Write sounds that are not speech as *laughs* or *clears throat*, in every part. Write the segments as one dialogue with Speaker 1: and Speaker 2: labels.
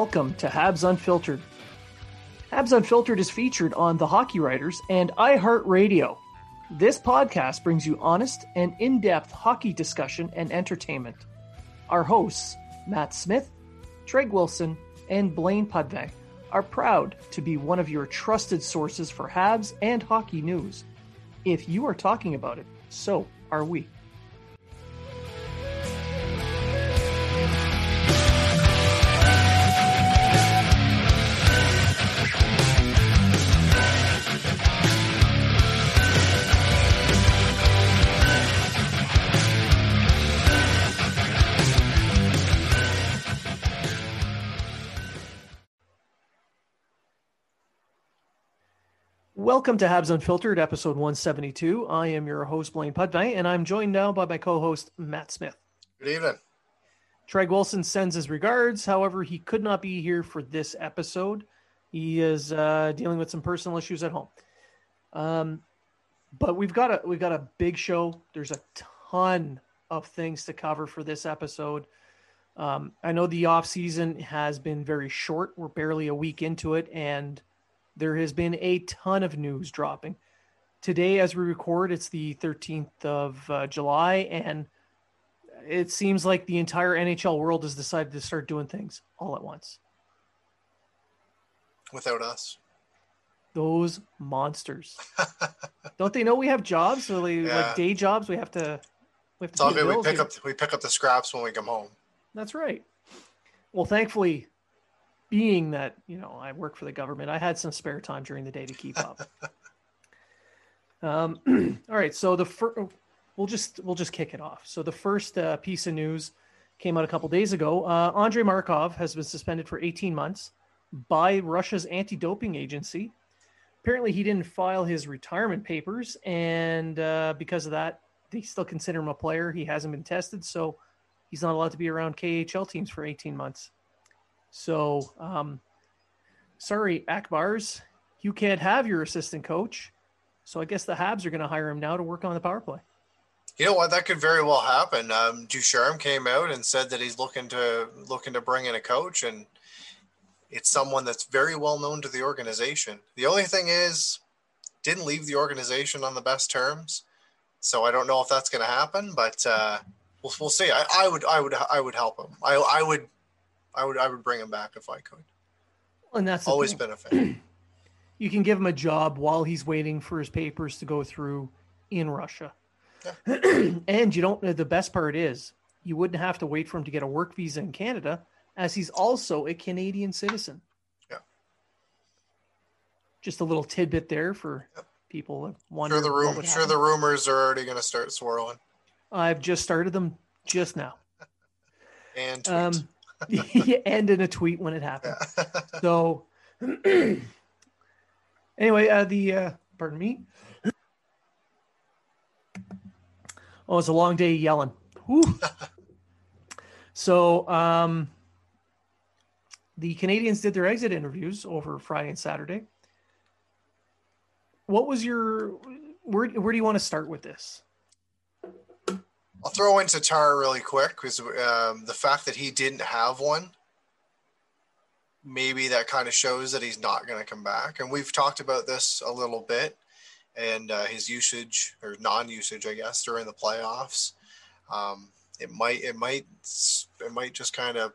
Speaker 1: Welcome to Habs Unfiltered. Habs Unfiltered is featured on The Hockey Writers and iHeartRadio. This podcast brings you honest and in depth hockey discussion and entertainment. Our hosts, Matt Smith, Treg Wilson, and Blaine Pudvey, are proud to be one of your trusted sources for Habs and hockey news. If you are talking about it, so are we. Welcome to Habs Unfiltered, episode 172. I am your host, Blaine Pudvey, and I'm joined now by my co host, Matt Smith.
Speaker 2: Good evening.
Speaker 1: Treg Wilson sends his regards. However, he could not be here for this episode. He is uh, dealing with some personal issues at home. Um, but we've got a we've got a big show. There's a ton of things to cover for this episode. Um, I know the off season has been very short. We're barely a week into it, and there has been a ton of news dropping. Today, as we record, it's the 13th of uh, July, and it seems like the entire NHL world has decided to start doing things all at once.
Speaker 2: Without us.
Speaker 1: Those monsters. *laughs* Don't they know we have jobs? So they, yeah. like day jobs, we have to.
Speaker 2: We have to. Good. We pick up. We pick up the scraps when we come home.
Speaker 1: That's right. Well, thankfully, being that you know I work for the government, I had some spare time during the day to keep up. *laughs* um, *clears throat* all right, so the first we'll just we'll just kick it off. So the first uh, piece of news came out a couple days ago. Uh, Andrei Markov has been suspended for 18 months by Russia's anti-doping agency. Apparently, he didn't file his retirement papers, and uh, because of that, they still consider him a player. He hasn't been tested, so he's not allowed to be around KHL teams for 18 months. So, um, sorry, Ak Bars, you can't have your assistant coach. So I guess the Habs are going to hire him now to work on the power play.
Speaker 2: You know what? That could very well happen. Um, Ducharme came out and said that he's looking to looking to bring in a coach, and it's someone that's very well known to the organization. The only thing is, didn't leave the organization on the best terms, so I don't know if that's going to happen. But uh, we'll, we'll see. I, I would I would I would help him. I I would I would I would bring him back if I could.
Speaker 1: And that's
Speaker 2: always been a fan. *clears throat*
Speaker 1: you can give him a job while he's waiting for his papers to go through in Russia. Yeah. *clears throat* and you don't know the best part is you wouldn't have to wait for him to get a work visa in Canada as he's also a Canadian citizen.
Speaker 2: Yeah.
Speaker 1: Just a little tidbit there for people wondering.
Speaker 2: Sure, the room, sure the rumors are already going to start swirling.
Speaker 1: I've just started them just now.
Speaker 2: and tweets. um, *laughs*
Speaker 1: and in a tweet when it happened. *laughs* so *clears throat* anyway, uh, the uh, pardon me. Oh, it's a long day yelling. *laughs* so um, the Canadiens did their exit interviews over Friday and Saturday. What was your where? Where do you want to start with this?
Speaker 2: I'll throw in Tatar really quick because um, the fact that he didn't have one, maybe that kind of shows that he's not going to come back. And we've talked about this a little bit and uh, his usage or non-usage, I guess, during the playoffs. Um, it might, it might, it might just kind of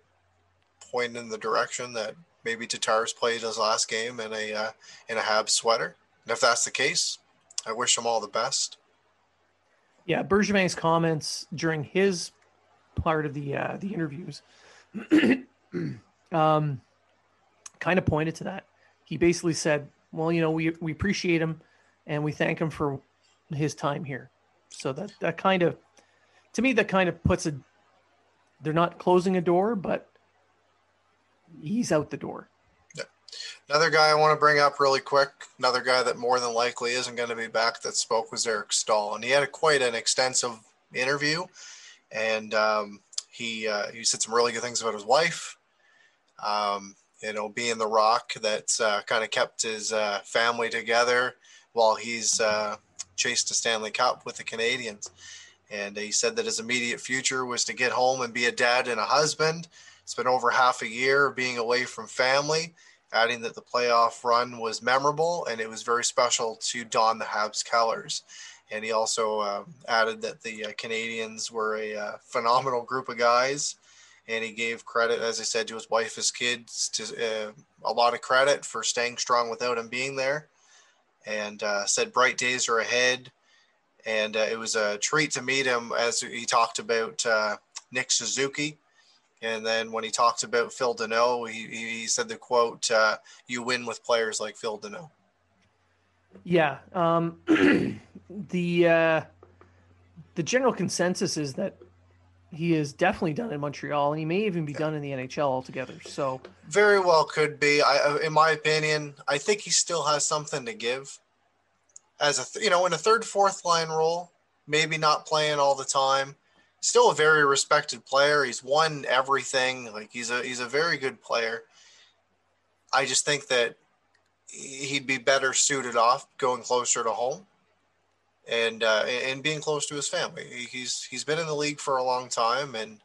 Speaker 2: point in the direction that maybe Tatar's played his last game in a uh, in a Habs sweater. And if that's the case, I wish him all the best.
Speaker 1: Yeah, Bergevin's comments during his part of the uh, the interviews *clears throat* um, kind of pointed to that. He basically said, "Well, you know, we we appreciate him and we thank him for his time here." So that that kind of, to me, that kind of puts a. They're not closing a door, but he's out the door.
Speaker 2: Another guy I want to bring up really quick, another guy that more than likely isn't going to be back that spoke was Eric Staal. And he had a, quite an extensive interview. And um, he, uh, he said some really good things about his wife, um, you know, being the rock that's uh, kind of kept his uh, family together while he's uh, chased a Stanley Cup with the Canadiens. And he said that his immediate future was to get home and be a dad and a husband. It's been over half a year being away from family, adding that the playoff run was memorable and it was very special to don the Habs colors. And he also uh, added that the uh, Canadiens were a uh, phenomenal group of guys. And he gave credit, as I said, to his wife, his kids, to uh, a lot of credit for staying strong without him being there and uh, said bright days are ahead. And uh, it was a treat to meet him as he talked about Nick Suzuki. And then when he talked about Phil Danault, he, he said the quote, uh, "You win with players like Phil Danault."
Speaker 1: Yeah, um, *clears throat* the uh, the general consensus is that he is definitely done in Montreal, and he may even be yeah. done in the NHL altogether. So
Speaker 2: very well could be. I, in my opinion, I think he still has something to give. As a th- you know, in a third, fourth line role, maybe not playing all the time. Still a very respected player. He's won everything. Like he's a he's a very good player. I just think that he'd be better suited off going closer to home and uh, and being close to his family. He's he's been in the league for a long time, and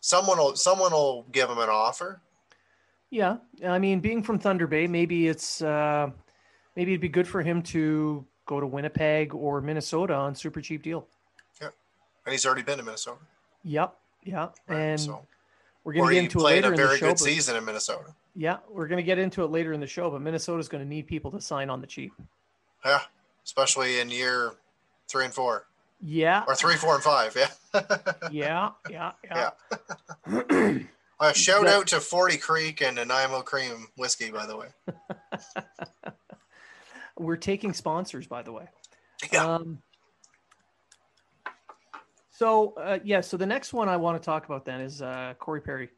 Speaker 2: someone will someone will give him an offer.
Speaker 1: Yeah, I mean, being from Thunder Bay, maybe it's uh, maybe it'd be good for him to go to Winnipeg or Minnesota on super cheap deal.
Speaker 2: And he's already been to Minnesota.
Speaker 1: Yep, yeah, right, and so. we're going to get into it later
Speaker 2: a very
Speaker 1: in the show.
Speaker 2: good season in Minnesota.
Speaker 1: Yeah, we're going to get into it later in the show, but Minnesota's going to need people to sign on the cheap.
Speaker 2: Yeah, especially in year three and four.
Speaker 1: Yeah.
Speaker 2: Or three, four, and five. Yeah. *laughs*
Speaker 1: yeah. Yeah. Yeah.
Speaker 2: yeah. *clears throat* uh, shout but, out to Forty Creek and Nanaimo Cream whiskey, by the way. *laughs*
Speaker 1: We're taking sponsors, by the way.
Speaker 2: Yeah. Um,
Speaker 1: so uh, yeah, so the next one I want to talk about then is uh, Corey Perry.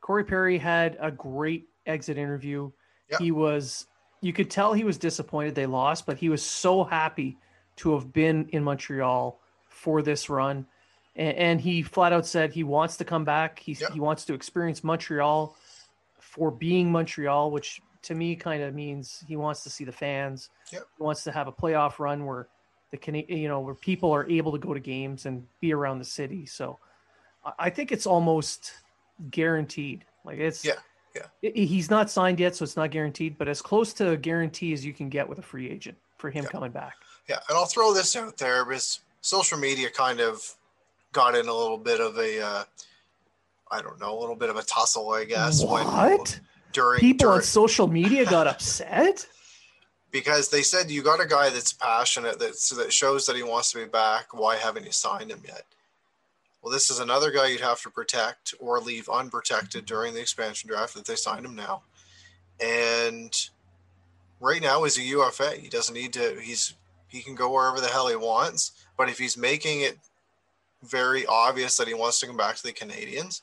Speaker 1: Corey Perry had a great exit interview. He was, you could tell he was disappointed they lost, but he was so happy to have been in Montreal for this run. And, and he flat out said he wants to come back. He, he wants to experience Montreal for being Montreal, which to me kind of means he wants to see the fans.
Speaker 2: Yep.
Speaker 1: He wants to have a playoff run where the can you know where people are able to go to games and be around the city. So I think it's almost guaranteed. Like it's
Speaker 2: yeah. Yeah.
Speaker 1: He's not signed yet, so it's not guaranteed, but as close to a guarantee as you can get with a free agent for him coming back.
Speaker 2: Yeah, and I'll throw this out there because social media kind of got in a little bit of a, uh, I don't know, a little bit of a tussle, I guess.
Speaker 1: What? When, during people during, on social media got upset *laughs*
Speaker 2: because they said you got a guy that's passionate that that shows that he wants to be back. Why haven't you signed him yet? Well, this is another guy you'd have to protect or leave unprotected during the expansion draft if they signed him now. And right now is a UFA. He doesn't need to. He's he can go wherever the hell he wants. But if he's making it very obvious that he wants to come back to the Canadiens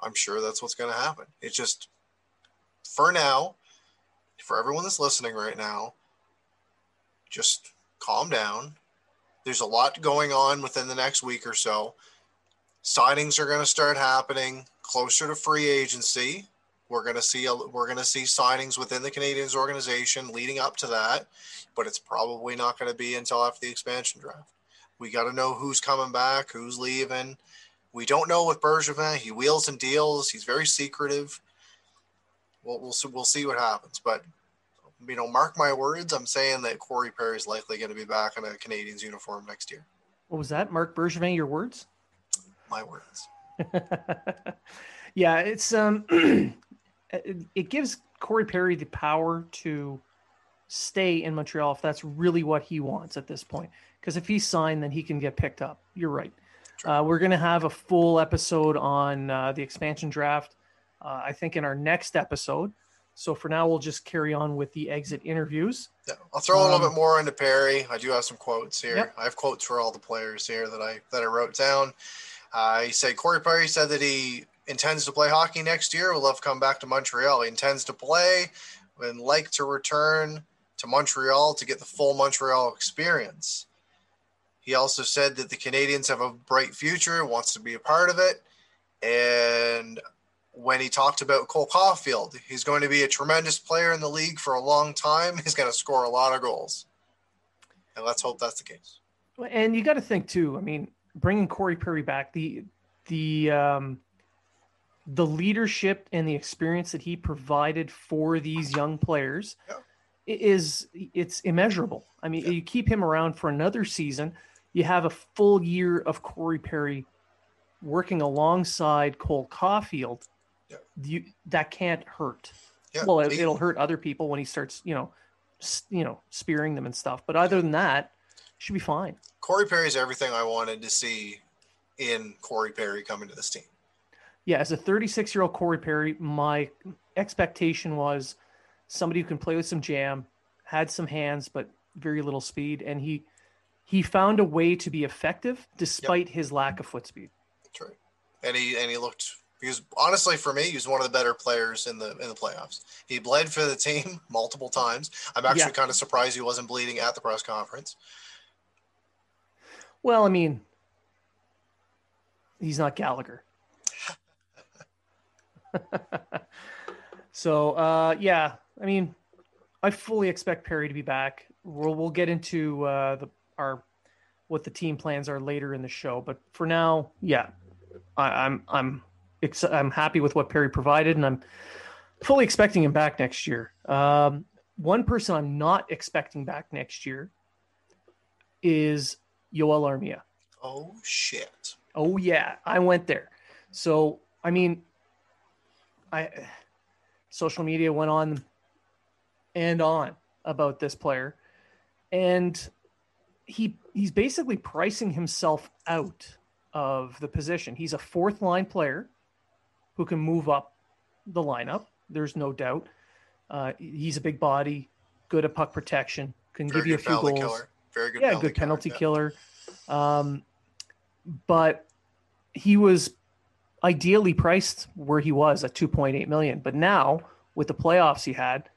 Speaker 2: I'm sure that's what's going to happen. It's just for now, for everyone that's listening right now, just calm down. There's a lot going on within the next week or so. Signings are going to start happening closer to free agency. We're going to see a, we're going to see signings within the Canadiens organization leading up to that, but it's probably not going to be until after the expansion draft. We got to know who's coming back, who's leaving. We don't know with Bergevin. He wheels and deals. He's very secretive. We'll we'll we'll see what happens, but you know, mark my words. I'm saying that Corey Perry is likely going to be back in a Canadiens uniform next year.
Speaker 1: What was that, Mark Bergevin? Your words?
Speaker 2: My words. *laughs*
Speaker 1: yeah, it's um *clears throat* it, it gives Corey Perry the power to stay in Montreal if that's really what he wants at this point. Because if he's signed, then he can get picked up. You're right. Uh, we're going to have a full episode on uh, the expansion draft, uh, I think, in our next episode. So for now, we'll just carry on with the exit interviews.
Speaker 2: Yeah, I'll throw a little um, bit more into Perry. I do have some quotes here.
Speaker 1: Yep.
Speaker 2: I have quotes for all the players here that I that I wrote down. Uh, he said Corey Perry said that he intends to play hockey next year. Will love to come back to Montreal. He intends to play and like to return to Montreal to get the full Montreal experience. He also said that the Canadiens have a bright future, wants to be a part of it, and when he talked about Cole Caufield. He's going to be a tremendous player in the league for a long time. *laughs* He's going to score a lot of goals. And let's hope that's the case.
Speaker 1: And you got to think too. I mean, bringing Corey Perry back, the the um, the leadership and the experience that he provided for these young players yeah. is it's immeasurable. I mean, yeah. you keep him around for another season, you have a full year of Corey Perry working alongside Cole Caufield yeah. you that can't hurt. Yeah. Well, it, will hurt other people when he starts, you know, you know, spearing them and stuff. But other than that, should be fine.
Speaker 2: Corey Perry's everything I wanted to see in Corey Perry coming to this team.
Speaker 1: Yeah, as a 36 year old Corey Perry, my expectation was somebody who can play with some jam, had some hands, but very little speed, and he he found a way to be effective despite yep. his lack of foot speed.
Speaker 2: That's right, and he and he looked because honestly, for me, he was one of the better players in the in the playoffs. He bled for the team *laughs* multiple times. I'm actually yeah. kind of surprised he wasn't bleeding at the press conference.
Speaker 1: Well, I mean, he's not Gallagher. *laughs* so, uh, yeah, I mean, I fully expect Perry to be back. We'll we'll get into uh, the our what the team plans are later in the show, but for now, yeah, I, I'm I'm I'm happy with what Perry provided, and I'm fully expecting him back next year. Um, one person I'm not expecting back next year is Joel Armia.
Speaker 2: Oh shit!
Speaker 1: Oh yeah, I went there. So I mean, I social media went on and on about this player, and he he's basically pricing himself out of the position. He's a fourth line player who can move up the lineup. There's no doubt. Uh, he's a big body, good at puck protection, can Very give you a few goals.
Speaker 2: Killer. Very good.
Speaker 1: Yeah, penalty good penalty killer. killer. Um, but he was ideally priced where he was at 2.8 million. But now with the playoffs he had,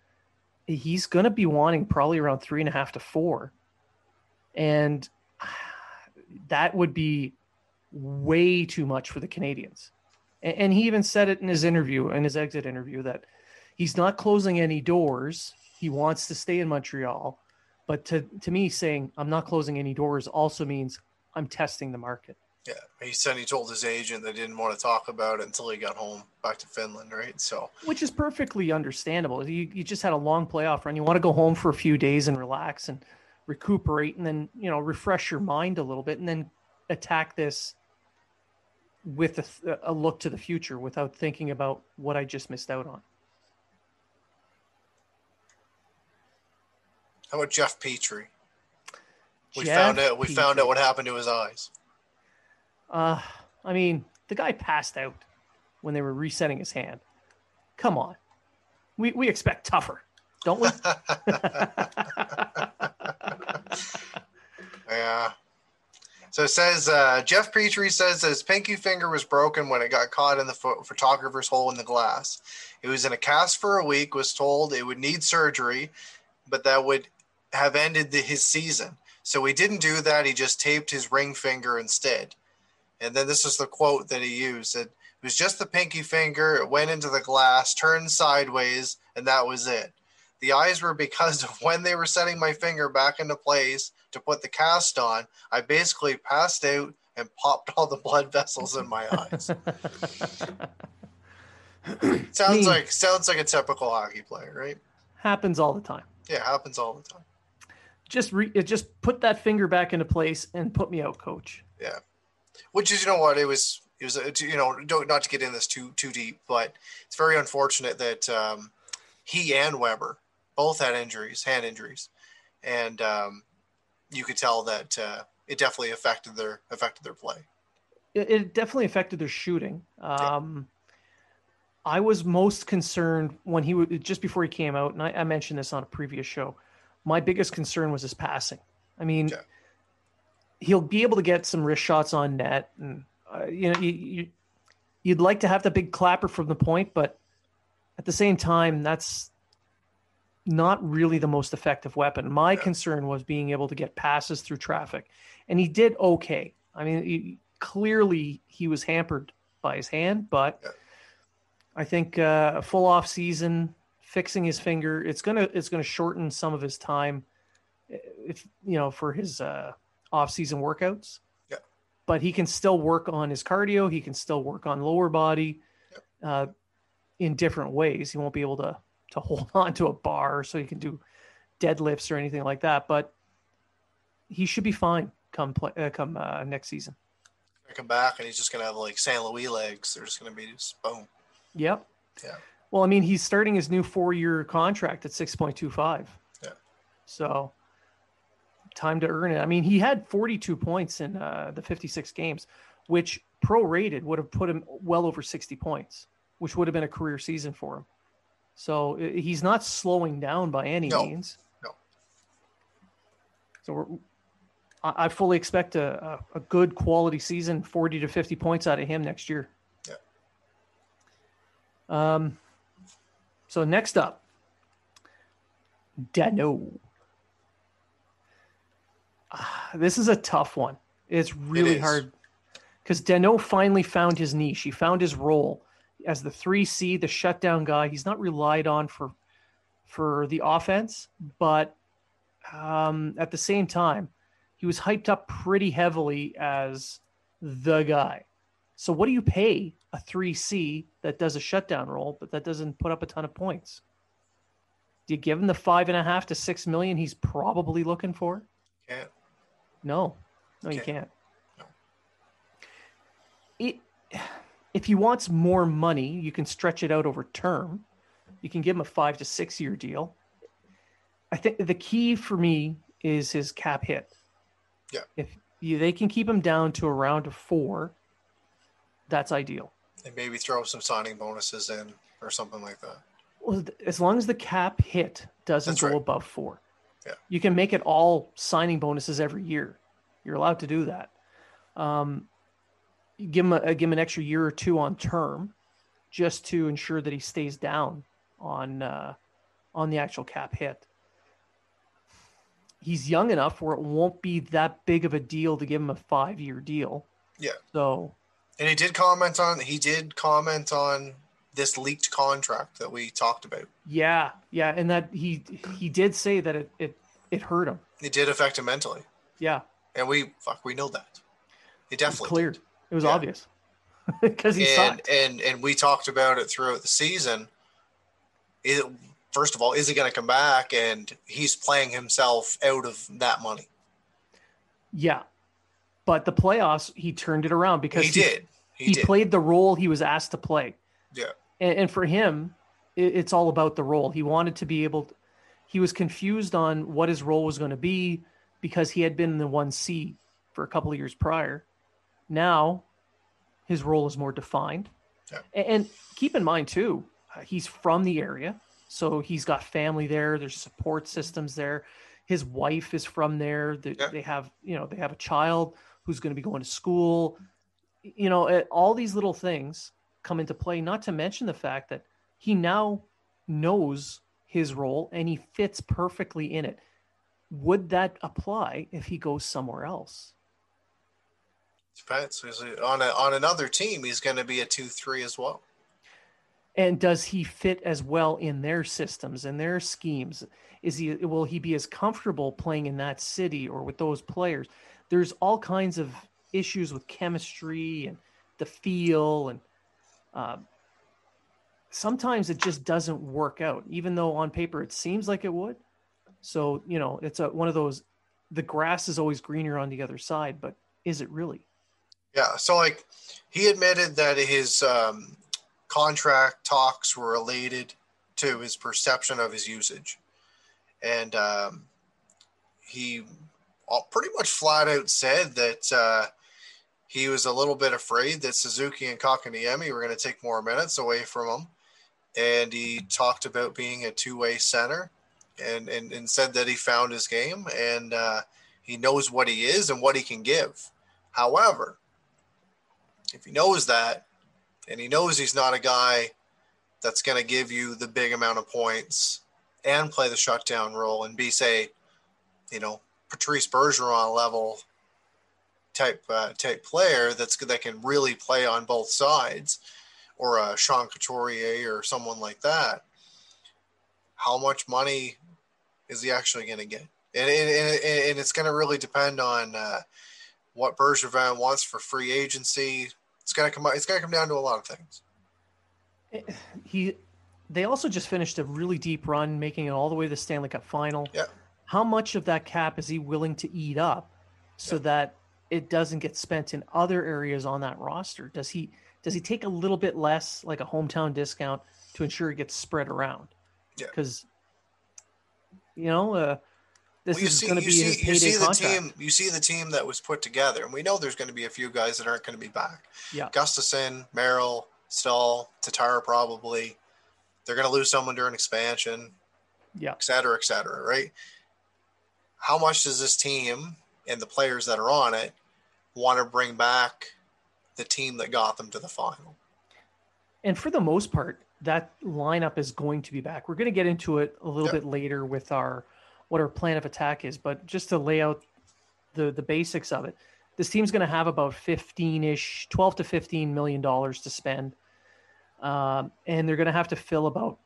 Speaker 1: he's going to be wanting probably around three and a half to four, and *sighs* that would be way too much for the Canadiens. And he even said it in his interview, in his exit interview, that he's not closing any doors. He wants to stay in Montreal. But to, to me, saying I'm not closing any doors also means I'm testing the market.
Speaker 2: Yeah, he said he told his agent they didn't want to talk about it until he got home back to Finland, right? So,
Speaker 1: which is perfectly understandable. You, you just had a long playoff run. You want to go home for a few days and relax and recuperate, and then you know refresh your mind a little bit, and then attack this with a, a look to the future without thinking about what I just missed out on.
Speaker 2: How about Jeff Petry? We Jeff found out. We Petry. found out what happened to his eyes.
Speaker 1: Uh, I mean, the guy passed out when they were resetting his hand. Come on, we we expect tougher, don't we? *laughs*
Speaker 2: yeah, so it says uh, Jeff Petry says his pinky finger was broken when it got caught in the ph- photographer's hole in the glass. It was in a cast for a week. Was told it would need surgery, but that would have ended the, his season. So he didn't do that. He just taped his ring finger instead. And then this is the quote that he used. It was just the pinky finger. It went into the glass, turned sideways, and that was it. The eyes were because *laughs* of when they were setting my finger back into place to put the cast on, I basically passed out and *laughs* popped all the blood vessels in my eyes. *laughs* *clears throat* sounds like sounds like a typical hockey player, right?
Speaker 1: Happens all the time.
Speaker 2: Yeah, happens all the time.
Speaker 1: Just re, just put that finger back into place and put me out, coach.
Speaker 2: Yeah, which is you know what it was It was, you know, don't, not to get in this too too deep, but it's very unfortunate that um, he and Weber both had injuries, hand injuries, and um, you could tell that uh, it definitely affected their affected their play.
Speaker 1: It, it definitely affected their shooting. Um, yeah. I was most concerned when he would just before he came out, and I, I, mentioned this on a previous show. My biggest concern was his passing. I mean, yeah. he'll be able to get some wrist shots on net, and uh, you know, you, you, you'd like to have the big clapper from the point, but at the same time, that's not really the most effective weapon. My yeah. concern was being able to get passes through traffic, and he did okay. I mean, he, clearly he was hampered by his hand, but yeah. I think uh, a full off season, fixing his finger, it's gonna it's gonna shorten some of his time, if you know, for his uh, off season workouts.
Speaker 2: Yeah.
Speaker 1: But he can still work on his cardio. He can still work on lower body, uh, in different ways. He won't be able to to hold *laughs* on to a bar so he can do deadlifts or anything like that. But he should be fine come play, uh, come uh, next season.
Speaker 2: Come back and he's just gonna have like San Louis legs. They're just gonna be just boom.
Speaker 1: Yep.
Speaker 2: Yeah.
Speaker 1: Well, I mean, he's starting his new four-year contract at six point two five.
Speaker 2: Yeah.
Speaker 1: So time to earn it. I mean, he had forty-two points in uh, the fifty-six games, which prorated would have put him well over sixty points, which would have been a career season for him. So he's not slowing down by any
Speaker 2: no.
Speaker 1: means.
Speaker 2: No.
Speaker 1: So I fully expect a, a, good quality season, 40 to 50 points out of him next year.
Speaker 2: Yeah.
Speaker 1: Um, so next up, Danault. Uh, this is a tough one. It's really it hard because Danault finally found his niche. He found his role as the three C, the shutdown guy. He's not relied on for for the offense, but um, at the same time, he was hyped up pretty heavily as the guy. So what do you pay a three C that does a shutdown role, but that doesn't put up a ton of points? Do you give him the five and a half to six million he's probably looking for?
Speaker 2: Can't.
Speaker 1: No, no, can't. you can't. No. It if he wants more money, you can stretch it out over term. You can give him a five to six year deal. I think the key for me is his cap hit.
Speaker 2: Yeah.
Speaker 1: If you, they can keep him down to around a four, that's ideal.
Speaker 2: And maybe throw some signing bonuses in or something like that.
Speaker 1: Well, as long as the cap hit doesn't that's go right. above four,
Speaker 2: yeah.
Speaker 1: you can make it all signing bonuses every year. You're allowed to do that. Um, give him a, give him an extra year or two on term, just to ensure that he stays down on uh, on the actual cap hit. He's young enough where it won't be that big of a deal to give him a five year deal.
Speaker 2: Yeah.
Speaker 1: So.
Speaker 2: And he did comment on he did comment on this leaked contract that we talked about.
Speaker 1: Yeah, yeah, and that he he did say that it it it hurt him.
Speaker 2: It did affect him mentally.
Speaker 1: Yeah.
Speaker 2: And we fuck we know that. It definitely
Speaker 1: cleared. Did. It was yeah. obvious *laughs* because he
Speaker 2: and,
Speaker 1: sucked.
Speaker 2: And and we talked about it throughout the season. It, first of all, is he going to come back? And he's playing himself out of that money.
Speaker 1: Yeah, but the playoffs, he turned it around because
Speaker 2: he, he did.
Speaker 1: He, he did. played the role he was asked to play.
Speaker 2: Yeah,
Speaker 1: and, and for him, it, it's all about the role. He wanted to be able. To, he was confused on what his role was going to be because he had been in the one C for a couple of years prior now, his role is more defined. Yeah. And keep in mind, too, uh, he's from the area. So he's got family there. There's support systems there. His wife is from there. They, yeah. they have, you know, they have a child who's going to be going to school. You know, all these little things come into play, not to mention the fact that he now knows his role and he fits perfectly in it. Would that apply if he goes somewhere else?
Speaker 2: Depends. On a, on another team, he's going to be a two three as well.
Speaker 1: And does he fit as well in their systems and their schemes? Is he will he be as comfortable playing in that city or with those players? There's all kinds of issues with chemistry and the feel, and uh, sometimes it just doesn't work out, even though on paper it seems like it would. So you know, it's a one of those. The grass is always greener on the other side, but is it really?
Speaker 2: Yeah. So like he admitted that his um, contract talks were related to his perception of his usage, and um, he pretty much flat out said that uh, he was a little bit afraid that Suzuki and Kotkaniemi were going to take more minutes away from him, and he talked about being a two-way center, and and, and said that he found his game and uh, he knows what he is and what he can give. However, if he knows that, and he knows he's not a guy that's going to give you the big amount of points and play the shutdown role and be say, you know, Patrice Bergeron level type uh, type player that's that can really play on both sides, or a Sean Couturier or someone like that. How much money is he actually going to get? And, and, and it's going to really depend on uh, what Bergevin wants for free agency. It's to come. It's to come down to a lot of things.
Speaker 1: He, they also just finished a really deep run, making it all the way to the Stanley Cup final.
Speaker 2: Yeah
Speaker 1: how much of that cap is he willing to eat up so yeah. that it doesn't get spent in other areas on that roster? Does he does he take a little bit less, like a hometown discount, to ensure it gets spread around?
Speaker 2: Yeah.
Speaker 1: Because you know, uh, this well, is going to be
Speaker 2: see,
Speaker 1: his payday
Speaker 2: you see the
Speaker 1: contract.
Speaker 2: team. You see the team that was put together, and we know there's going to be a few guys that aren't going to be back.
Speaker 1: Yeah,
Speaker 2: Gustafsson, Merrill, Staal, Tatar, probably. They're going to lose someone during expansion.
Speaker 1: Yeah,
Speaker 2: et cetera, et cetera. Right how much does this team and the players that are on it want to bring back the team that got them to the final?
Speaker 1: And for the most part, that lineup is going to be back. We're going to get into it a little bit later with our what our plan of attack is, but just to lay out the the basics of it, this team's going to have about 15ish, 12 to 15 million dollars to spend. Um, and they're going to have to fill about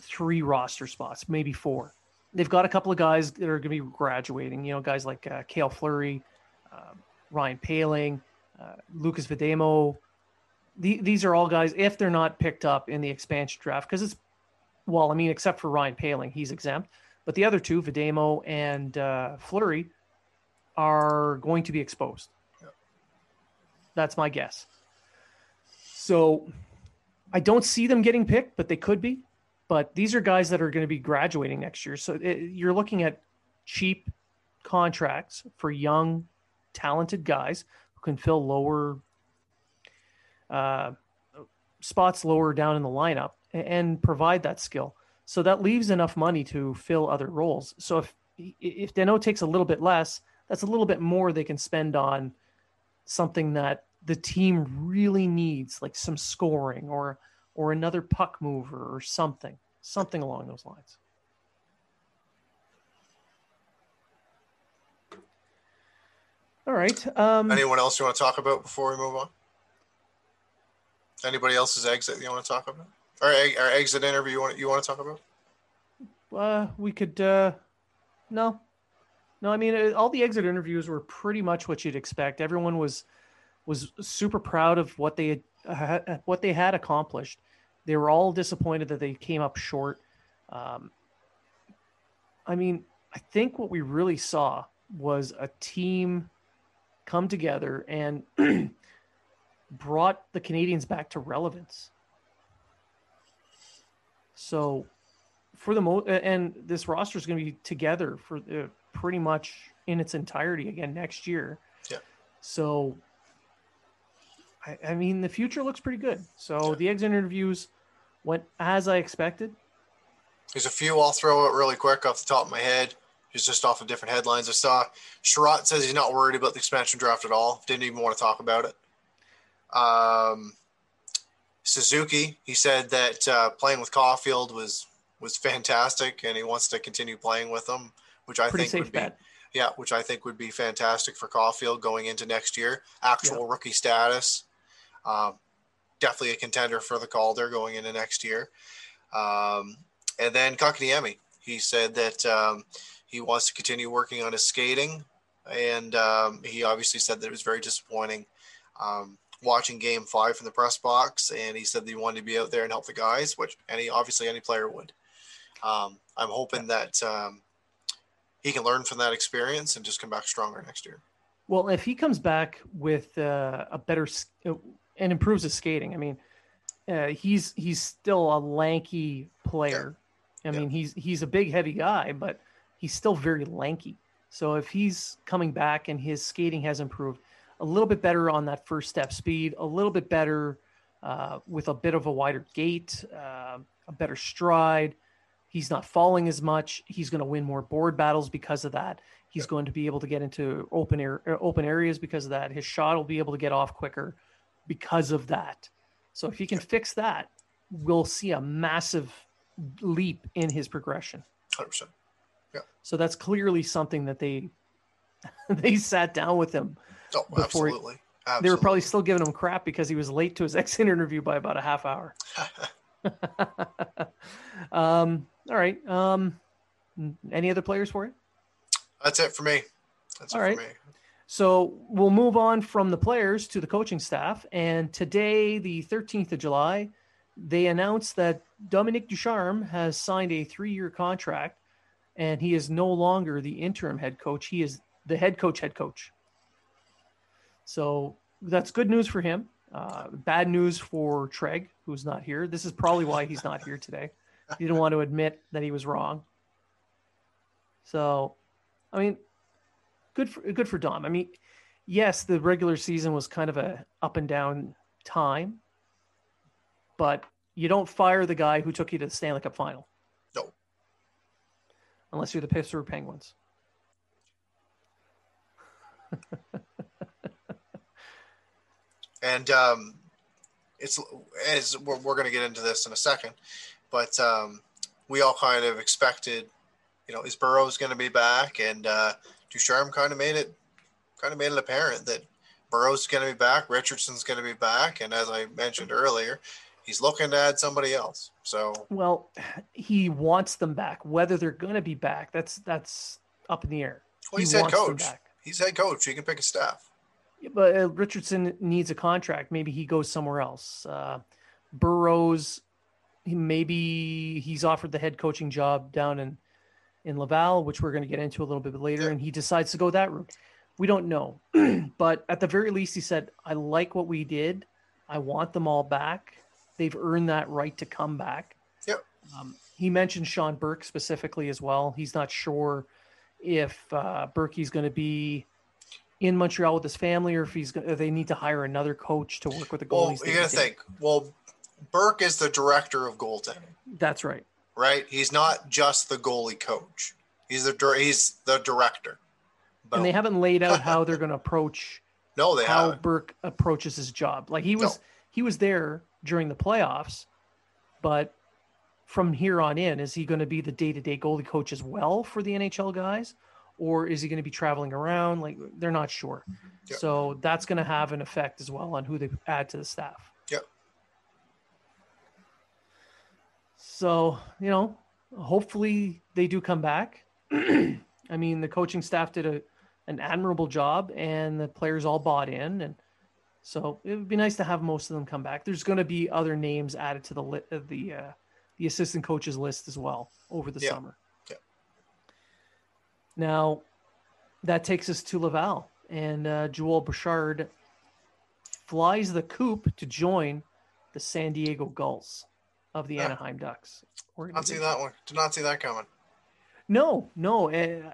Speaker 1: three roster spots, maybe four they've got a couple of guys that are going to be graduating. You know, guys like uh, Cale Fleury, uh, Ryan Poehling, uh, Lukas Vejdemo. The, these are all guys if they're not picked up in the expansion draft because it's well, I mean, except for Ryan Poehling, he's exempt. But the other two, Vejdemo and uh, Fleury, are going to be exposed. That's my guess. So I don't see them getting picked, but they could be but these are guys that are going to be graduating next year. So it, you're looking at cheap contracts for young, talented guys who can fill lower uh, spots lower down in the lineup and provide that skill. So that leaves enough money to fill other roles. So if if Danault takes a little bit less, that's a little bit more they can spend on something that the team really needs, like some scoring or or another puck mover or something, something along those lines. All right. Um,
Speaker 2: Anyone else you want to talk about before we move on? Anybody else's exit you want to talk about? Or our exit interview you want you want to talk about?
Speaker 1: Uh, we could. Uh, no, no. I mean, all the exit interviews were pretty much what you'd expect. Everyone was was super proud of what they had uh, what they had accomplished. They were all disappointed that they came up short. Um, I mean, I think what we really saw was a team come together and *clears throat* brought the Canadiens back to relevance. So, for the most, and this roster is going to be together for uh, pretty much in its entirety again next year.
Speaker 2: Yeah.
Speaker 1: So, I, I mean, the future looks pretty good. So yeah. the exit interviews went as I expected.
Speaker 2: There's a few I'll throw out really quick off the top of my head. It's just off of different headlines I saw. Chiarot says he's not worried about the expansion draft at all. Didn't even want to talk about it. Um, Suzuki, he said that uh, playing with Caufield was was fantastic, and he wants to continue playing with them, which I Pretty think would bet. be yeah, which I think would be fantastic for Caufield going into next year. Actual rookie status. Um, definitely a contender for the Calder going into next year. Um, and then Kotkaniemi, he said that um, he wants to continue working on his skating, and um, he obviously said that it was very disappointing um, watching Game Five from the press box, and he said that he wanted to be out there and help the guys, which any obviously any player would. Um, I'm hoping that um, he can learn from that experience and just come back stronger next year.
Speaker 1: Well, if he comes back with uh, a better uh, and improves his skating, I mean, uh, he's he's still a lanky player. I
Speaker 2: Yeah.
Speaker 1: mean, he's he's a big, heavy guy, but he's still very lanky. So if he's coming back and his skating has improved a little bit better on that first step speed, a little bit better uh, with a bit of a wider gait, uh, a better stride. He's not falling as much. He's going to win more board battles because of that. He's
Speaker 2: Yeah.
Speaker 1: going to be able to get into open air, uh, open areas because of that. His shot will be able to get off quicker because of that. So if he can fix that, we'll see a massive leap in his progression.
Speaker 2: 100%. Yeah.
Speaker 1: So that's clearly something that they *laughs* they sat down with him.
Speaker 2: Oh,
Speaker 1: Before he-
Speaker 2: absolutely.
Speaker 1: They were probably still giving him crap because he was late to his *laughs* exit interview by about a half hour. *laughs* um, all right. Um, any other players for you?
Speaker 2: That's it for me. That's
Speaker 1: All
Speaker 2: it
Speaker 1: right.
Speaker 2: for me.
Speaker 1: So we'll move on from the players to the coaching staff. And today, the 13th of July, they announced that Dominique Ducharme has signed a three year contract and he is no longer the interim head coach. He is the head coach, head coach. So that's good news for him. Uh, bad news for Treg, who's not here. This is probably why he's not here today. He didn't want to admit that he was wrong. So, I mean, good for good for Dom. I mean, yes, the regular season was kind of a up and down time, but you don't fire the guy who took you to the Stanley Cup final.
Speaker 2: No.
Speaker 1: Unless you're the Pittsburgh Penguins. *laughs*
Speaker 2: And um, it's as we're, we're going to get into this in a second, but um, we all kind of expected, you know, is Burrows going to be back? And uh, Ducharme kind of made it, kind of made it apparent that Burrows is going to be back, Richardson's going to be back, and as I mentioned earlier, he's looking to add somebody else. So
Speaker 1: Well, he wants them back. Whether they're going to be back, that's that's up in the air.
Speaker 2: well,
Speaker 1: He
Speaker 2: he's head coach. He's head coach. He can pick a staff.
Speaker 1: But uh, Richardson needs a contract. Maybe he goes somewhere else. Uh, Burrows, he, maybe he's offered the head coaching job down in in Laval, which we're going to get into a little bit later,
Speaker 2: Yeah.
Speaker 1: and he decides to go that route. We don't know, *clears throat* but at the very least, he said, "I like what we did. I want them all back. They've earned that right to come back."
Speaker 2: Yep.
Speaker 1: Um, he mentioned Sean Burke specifically as well. He's not sure if uh, Berkey's going to be in Montreal with his family, or if he's if they need to hire another coach to work with the
Speaker 2: Well,
Speaker 1: goalies.
Speaker 2: you
Speaker 1: gotta
Speaker 2: think. Well, Burke is the director of goaltending.
Speaker 1: That's right.
Speaker 2: right? He's not just the goalie coach. He's the he's the director.
Speaker 1: And they haven't laid out how they're *laughs* going to approach
Speaker 2: no, they
Speaker 1: how
Speaker 2: haven't.
Speaker 1: Burke approaches his job. Like he was
Speaker 2: No.
Speaker 1: he was there during the playoffs, but from here on in, is he going to be the day to day goalie coach as well for the NHL guys, or is he going to be traveling around? Like they're not sure.
Speaker 2: Yep.
Speaker 1: So that's going to have an effect as well on who they add to the staff.
Speaker 2: Yep.
Speaker 1: So you know, hopefully they do come back. *clears throat* I mean, the coaching staff did a an admirable job, and the players all bought in, and so it would be nice to have most of them come back. There's going to be other names added to the li- uh, the uh, the assistant coaches list as well over the
Speaker 2: Yeah.
Speaker 1: summer.
Speaker 2: Yeah.
Speaker 1: Now, that takes us to Laval, and uh, Joel Bouchard flies the coop to join the San Diego Gulls of the
Speaker 2: Ah.
Speaker 1: Anaheim Ducks.
Speaker 2: Not see that one. Did not see that coming.
Speaker 1: No, no. Uh,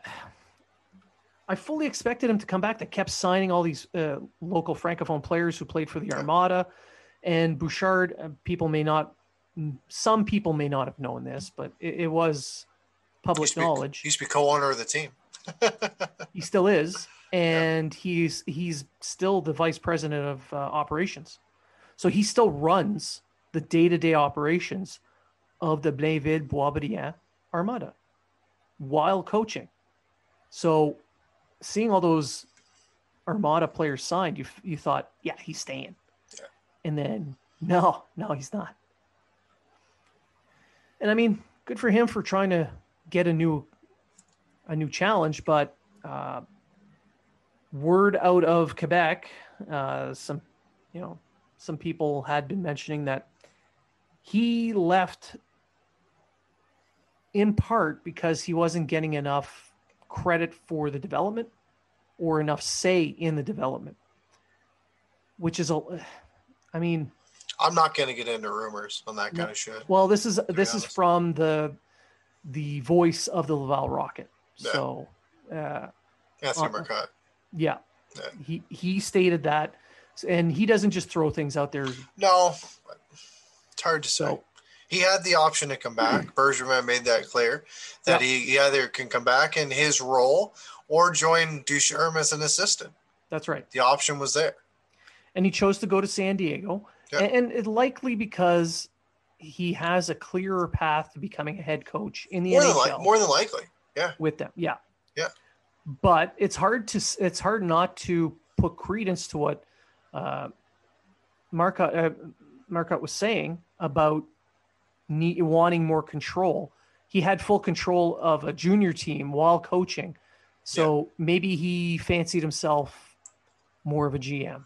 Speaker 1: I fully expected him to come back. They kept signing all these uh, local francophone players who played for the Armada, and Bouchard. Uh, people may not, some people may not have known this, but it, it was public
Speaker 2: be-
Speaker 1: knowledge.
Speaker 2: He used to be co-owner of the team.
Speaker 1: He still is, *laughs* and he's he's still the vice president of uh, operations. So he still runs the day-to-day operations of the Blainville Boisbriand Armada while coaching. So seeing all those Armada players signed, you you thought, yeah, he's staying.
Speaker 2: Yeah.
Speaker 1: And then no, no, he's not. And I mean, good for him for trying to get a new a new challenge, but uh, word out of Quebec, uh, some you know some people had been mentioning that he left in part because he wasn't getting enough credit for the development or enough say in the development, which is a, I mean,
Speaker 2: I'm not going to get into rumors on that kind of shit.
Speaker 1: well, this is this is from the the voice of the Laval Rocket.
Speaker 2: Yeah.
Speaker 1: So, uh,
Speaker 2: Anthony
Speaker 1: uh,
Speaker 2: Marcotte.
Speaker 1: yeah,
Speaker 2: Yeah.
Speaker 1: he he stated that, and he doesn't just throw things out there.
Speaker 2: No, it's hard to say.
Speaker 1: So,
Speaker 2: He had the option to come back. *clears throat* Bergevin made that clear that
Speaker 1: Yeah.
Speaker 2: he, he either can come back in his role or join Ducharme as an assistant.
Speaker 1: that's right.
Speaker 2: The option was there.
Speaker 1: and he chose to go to San Diego,
Speaker 2: Yeah.
Speaker 1: and, and it likely because he has a clearer path to becoming a head coach in the
Speaker 2: More than,
Speaker 1: NHL
Speaker 2: like, more than likely. Yeah.
Speaker 1: With them. Yeah,
Speaker 2: Yeah.
Speaker 1: But it's hard to it's hard not to put credence to what uh, Marcotte uh, Marcotte was saying about ne- wanting more control. He had full control of a junior team while coaching, so maybe he fancied himself more of a GM,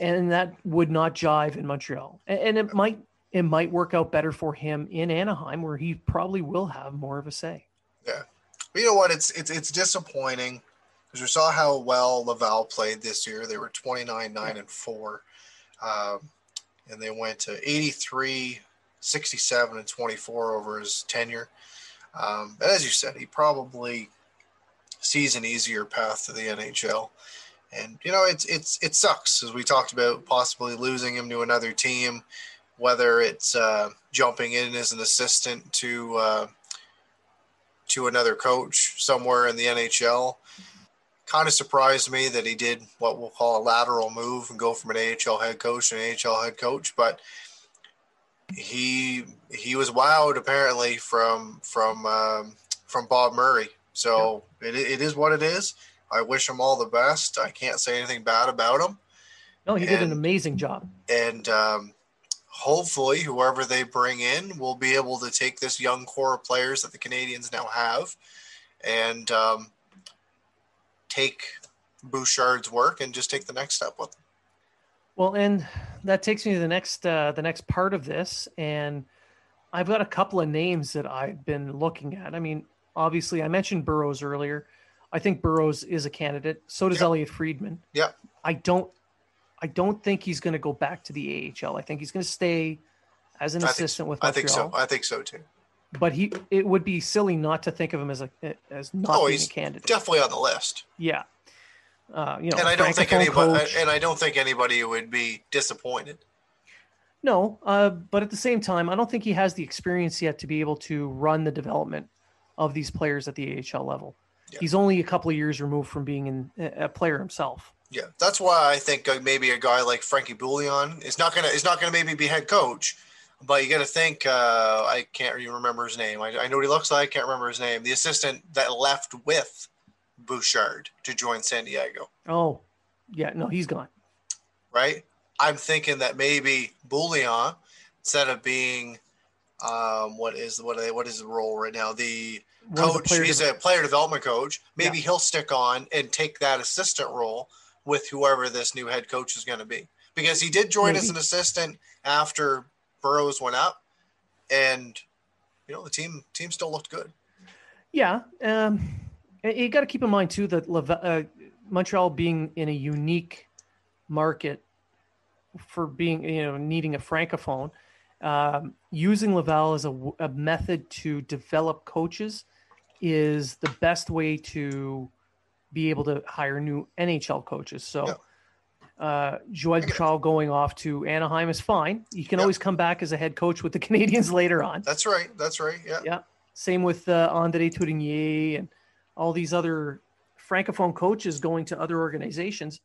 Speaker 1: and that would not jive in Montreal. And, it might it might work out better for him in Anaheim, where he probably will have more of a say.
Speaker 2: Yeah, but you know what? It's it's it's disappointing because we saw how well Laval played this year. They were 29, 9, and 4. Um, and they went to 83, 67, and 24 over his tenure. Um, but as you said, he probably sees an easier path to the NHL. And you know, it's it's it sucks as we talked about possibly losing him to another team, whether it's uh, jumping in as an assistant to uh, to another coach somewhere in the NHL. Kind of surprised me that he did what we'll call a lateral move and go from an AHL head coach to an AHL head coach, but he he was wowed apparently from from um, from Bob Murray. So it, it is what it is. I wish him all the best. I can't say anything bad about him
Speaker 1: No, he did an amazing job.
Speaker 2: and um, hopefully whoever they bring in will be able to take this young core of players that the Canadiens now have and um, take Bouchard's work and just take the next step with them.
Speaker 1: Well, and that takes me to the next uh, the next part of this, and I've got a couple of names that I've been looking at. I mean, obviously, I mentioned Burrows earlier. I think Burrows is a candidate. So does
Speaker 2: Yeah.
Speaker 1: Elliotte Friedman.
Speaker 2: Yeah.
Speaker 1: I don't. I don't think he's going to go back to the AHL. I think he's going to stay as an
Speaker 2: I
Speaker 1: assistant with
Speaker 2: I
Speaker 1: Montreal.
Speaker 2: think so. I think so too.
Speaker 1: But he, it would be silly not to think of him as a as not
Speaker 2: Oh,
Speaker 1: being a candidate.
Speaker 2: Definitely on the list.
Speaker 1: yeah. Uh, you know,
Speaker 2: and I don't think anybody
Speaker 1: coach.
Speaker 2: and I don't think anybody would be disappointed.
Speaker 1: No, uh, but at the same time, I don't think he has the experience yet to be able to run the development of these players at the AHL level.
Speaker 2: Yeah.
Speaker 1: He's only a couple of years removed from being in, a player himself.
Speaker 2: Yeah, that's why I think uh, maybe a guy like Frankie Bouillon is not gonna is not gonna maybe be head coach, but you got to think. Uh, I can't even remember his name. I, I know what he looks like. I can't remember his name. The assistant that left with Bouchard to join San Diego,
Speaker 1: Oh, yeah, no, he's gone.
Speaker 2: right? I'm thinking that maybe Bouillon, instead of being, um, what is what what is the role right now? The
Speaker 1: One the
Speaker 2: coach.
Speaker 1: player
Speaker 2: he's
Speaker 1: dev-
Speaker 2: a player development coach. Maybe he'll stick on and take that assistant role with whoever this new head coach is going to be. Because he did join as an assistant after Burrows went up, and you know the team team still looked good.
Speaker 1: yeah. Um, you got to keep in mind too that Lava- uh, Montreal being in a unique market for being you know needing a francophone, um, using Laval as a method to develop coaches is the best way to be able to hire new NHL coaches. So. Uh, Joel
Speaker 2: get
Speaker 1: going off to Anaheim is fine. You can
Speaker 2: Yeah.
Speaker 1: always come back as a head coach with the *laughs* Canadiens later on.
Speaker 2: That's right. That's right. Yeah.
Speaker 1: Yeah. Same with uh, Andre Tourigny and all these other francophone coaches going to other organizations.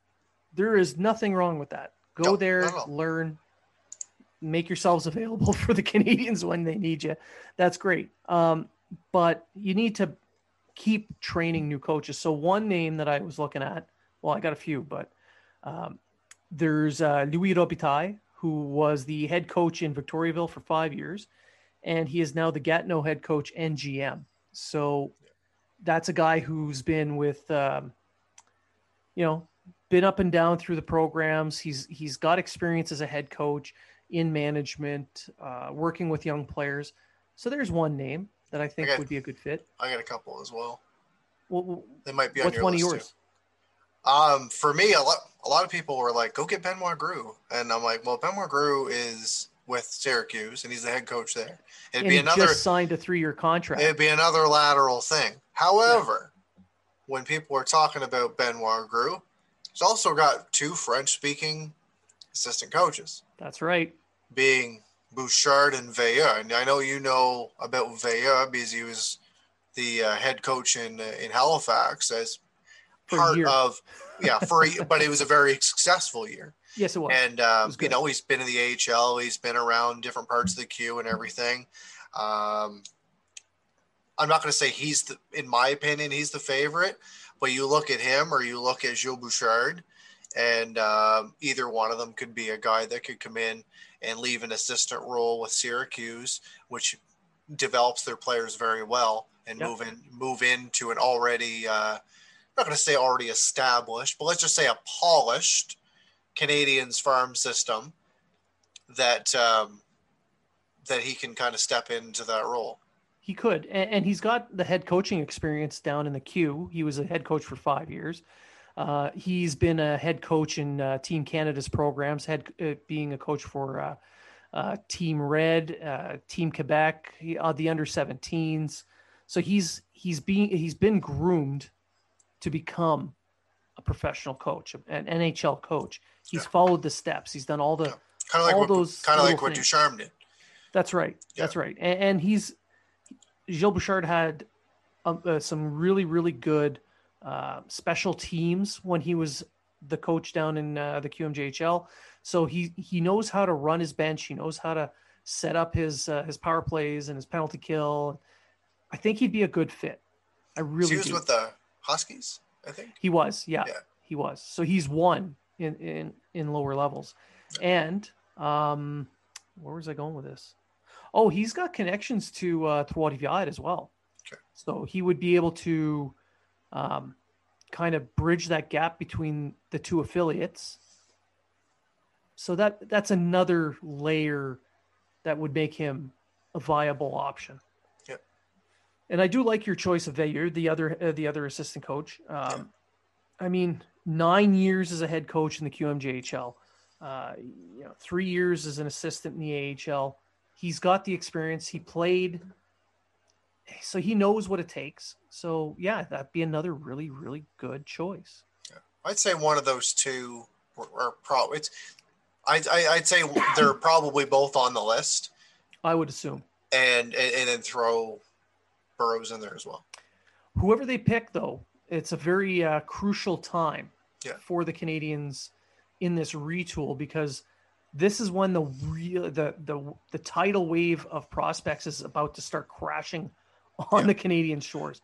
Speaker 1: There is nothing wrong with that. Go
Speaker 2: No,
Speaker 1: there,
Speaker 2: not at all.
Speaker 1: learn, make yourselves *laughs* available for the Canadiens when they need you. That's great. Um, but you need to keep training new coaches. So one name that I was looking at, well, I got a few, but um, there's uh, Louis Robitaille, who was the head coach in Victoriaville for five years, and he is now the Gatineau head coach and GM. So that's a guy who's been with, um, you know, been up and down through the programs. He's he's got experience as a head coach in management, uh, working with young players. So there's one name that I think
Speaker 2: Okay.
Speaker 1: would be a good fit.
Speaker 2: I got a couple as well.
Speaker 1: Well,
Speaker 2: They might be on
Speaker 1: what's
Speaker 2: your
Speaker 1: one of yours?
Speaker 2: too. Um, for me, a lot a lot of people were like, "Go get Benoit Groulx," and I'm like, "Well, Benoit Groulx is with Syracuse, and he's the head coach there. It'd
Speaker 1: and
Speaker 2: be
Speaker 1: he
Speaker 2: another.
Speaker 1: just signed a three-year contract.
Speaker 2: It'd be another lateral thing. However, when people are talking about Benoit Groulx, he's also got two French-speaking assistant coaches,
Speaker 1: That's right.
Speaker 2: being Bouchard and Veilleux. And I know you know about Veilleux because he was the uh, head coach in uh, in Halifax as
Speaker 1: For
Speaker 2: part of yeah for a, but it was a very successful year.
Speaker 1: Yes, it was.
Speaker 2: And um,
Speaker 1: was
Speaker 2: you know, he's been in the AHL. He's been around different parts of the queue and everything. Um, I'm not going to say he's the, in my opinion, he's the favorite. But you look at him, or you look at Gilles Bouchard, and um, either one of them could be a guy that could come in and leave an assistant role with Syracuse, which develops their players very well, and
Speaker 1: Yep.
Speaker 2: move in move into an already. Uh, I'm not going to say already established, but let's just say a polished Canadiens farm system that um, that he can kind of step into that role.
Speaker 1: He could, and, and he's got the head coaching experience down in the queue. He was a head coach for five years. Uh, he's been a head coach in uh, Team Canada's programs, head uh, being a coach for uh, uh, Team Red, uh, Team Quebec, he, the under 17s. So he's he's being he's been groomed to become a professional coach, an NHL coach. He's
Speaker 2: Yeah.
Speaker 1: followed the steps. He's done all the
Speaker 2: Yeah. Kind of like
Speaker 1: All
Speaker 2: what,
Speaker 1: those
Speaker 2: kind of like what
Speaker 1: things.
Speaker 2: Ducharme did.
Speaker 1: That's right. That's right. And, and he's Gilles Bouchard had um, some really, really good uh, special teams when he was the coach down in uh, the QMJHL. So he he knows how to run his bench. He knows how to set up his uh, his power plays and his penalty kill. I think he'd be a good fit. I really
Speaker 2: he was
Speaker 1: do.
Speaker 2: with the Huskies, I think.
Speaker 1: He was, yeah,
Speaker 2: Yeah.
Speaker 1: he was. So he's won in in in lower levels, and um, where was I going with this? Oh, he's got connections to uh, Trois Rivières as well.
Speaker 2: Okay.
Speaker 1: So he would be able to um, kind of bridge that gap between the two affiliates. So that that's another layer that would make him a viable option.
Speaker 2: Yep.
Speaker 1: And I do like your choice of Veilleux, the other uh, the other assistant coach. Um, I mean, nine years as a head coach in the QMJHL, uh, you know, three years as an assistant in the AHL. He's got the experience. He played, so he knows what it takes. So yeah, that'd be another really really good choice.
Speaker 2: I'd say one of those two are, probably. It's, I, I, I'd say they're probably both on the list,
Speaker 1: I would assume.
Speaker 2: and and, and then throw Burrows in there as well.
Speaker 1: Whoever they pick, though, it's a very uh, crucial time
Speaker 2: Yeah.
Speaker 1: for the Canadiens in this retool because this is when the real the the the tidal wave of prospects is about to start crashing *laughs* on
Speaker 2: Yeah.
Speaker 1: the Canadian shores.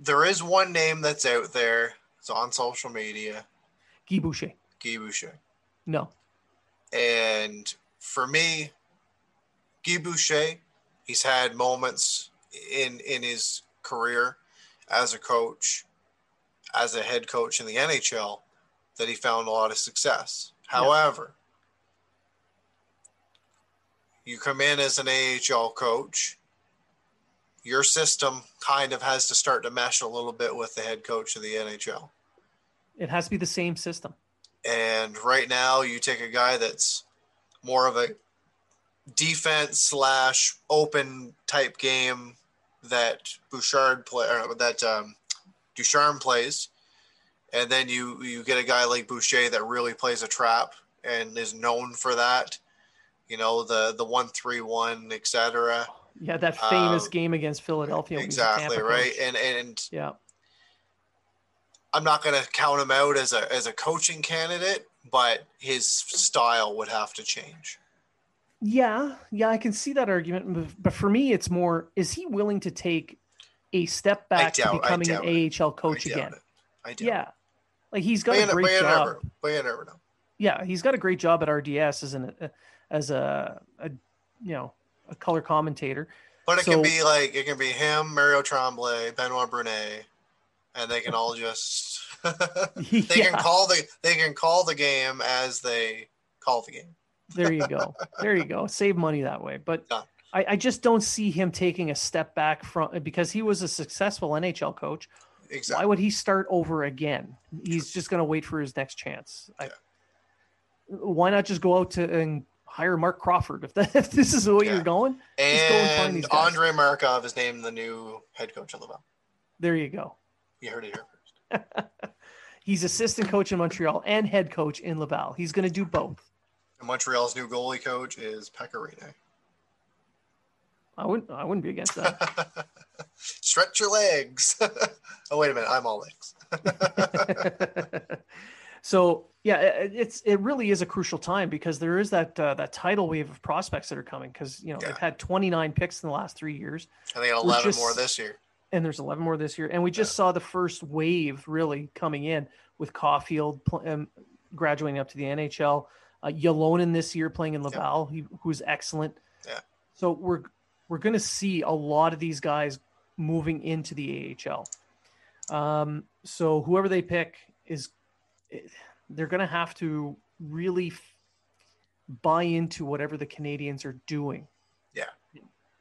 Speaker 2: There is one name that's out there. It's on social media.
Speaker 1: Guy Boucher,
Speaker 2: Guy Boucher.
Speaker 1: no,
Speaker 2: And for me, Guy Boucher, he's had moments in in his career as a coach, as a head coach in the NHL, that he found a lot of success. However, you come in as an AHL coach, your system kind of has to start to mesh a little bit with the head coach of the NHL.
Speaker 1: it has to be the same system.
Speaker 2: And right now, you take a guy that's more of a defense slash open type game that Bouchard play or that um, Ducharme plays, and then you you get a guy like Boucher that really plays a trap and is known for that. You know the the one three one etc.
Speaker 1: Yeah, that famous
Speaker 2: Um,
Speaker 1: game against Philadelphia. when he was a
Speaker 2: Exactly right,
Speaker 1: coach.
Speaker 2: and and
Speaker 1: yeah,
Speaker 2: I'm not going to count him out as a as a coaching candidate, but his style would have to change.
Speaker 1: Yeah, yeah, I can see that argument, but- for me, it's more: is he willing to take a step back to
Speaker 2: doubt- I
Speaker 1: becoming an AHL coach again?
Speaker 2: it. I do.
Speaker 1: Yeah, like he's got
Speaker 2: but
Speaker 1: a great
Speaker 2: but you
Speaker 1: job.
Speaker 2: never, but you never.
Speaker 1: Yeah, he's got a great job at RDS as an as a, a you know a color commentator.
Speaker 2: But it
Speaker 1: So-
Speaker 2: can be like it can be him, Mario Tremblay, Benoit Brunet, and they can all just *laughs* they
Speaker 1: yeah,
Speaker 2: can call the they can call the game as they call the game.
Speaker 1: there you go, *laughs* there you go. Save money that way, but.
Speaker 2: Yeah.
Speaker 1: I, I just don't see him taking a step back from because he was a successful NHL coach
Speaker 2: exactly.
Speaker 1: Why would he start over again? He's just going to wait for his next chance. I, why not just go out to and hire Marc Crawford if, that, *laughs* if this is the way
Speaker 2: Yeah.
Speaker 1: you're going? And
Speaker 2: and. Andre Markov is named the new head coach of Laval.
Speaker 1: There you go.
Speaker 2: You heard it here first. *laughs*
Speaker 1: He's assistant coach in Montreal and head coach in Laval. He's going to do both.
Speaker 2: And Montreal's new goalie coach is Pecorine.
Speaker 1: I wouldn't. I wouldn't be against that. *laughs*
Speaker 2: Stretch your legs. oh wait a minute, I'm all legs.
Speaker 1: So yeah, it- it's it really is a crucial time because there is that uh, that tidal wave of prospects that are coming because you know
Speaker 2: Yeah.
Speaker 1: they've had 29 picks in the last three years
Speaker 2: I think 11
Speaker 1: just-
Speaker 2: more this year.
Speaker 1: and there's 11 more this year and we just saw the first wave really coming in with Caufield um, graduating up to the NHL, uh, Ylonen this year playing in Laval, he, who's excellent.
Speaker 2: Yeah.
Speaker 1: So we're we're going to see a lot of these guys moving into the AHL. Um, so whoever they pick is they're going to have to really f- buy into whatever the Canadiens are doing.
Speaker 2: Yeah.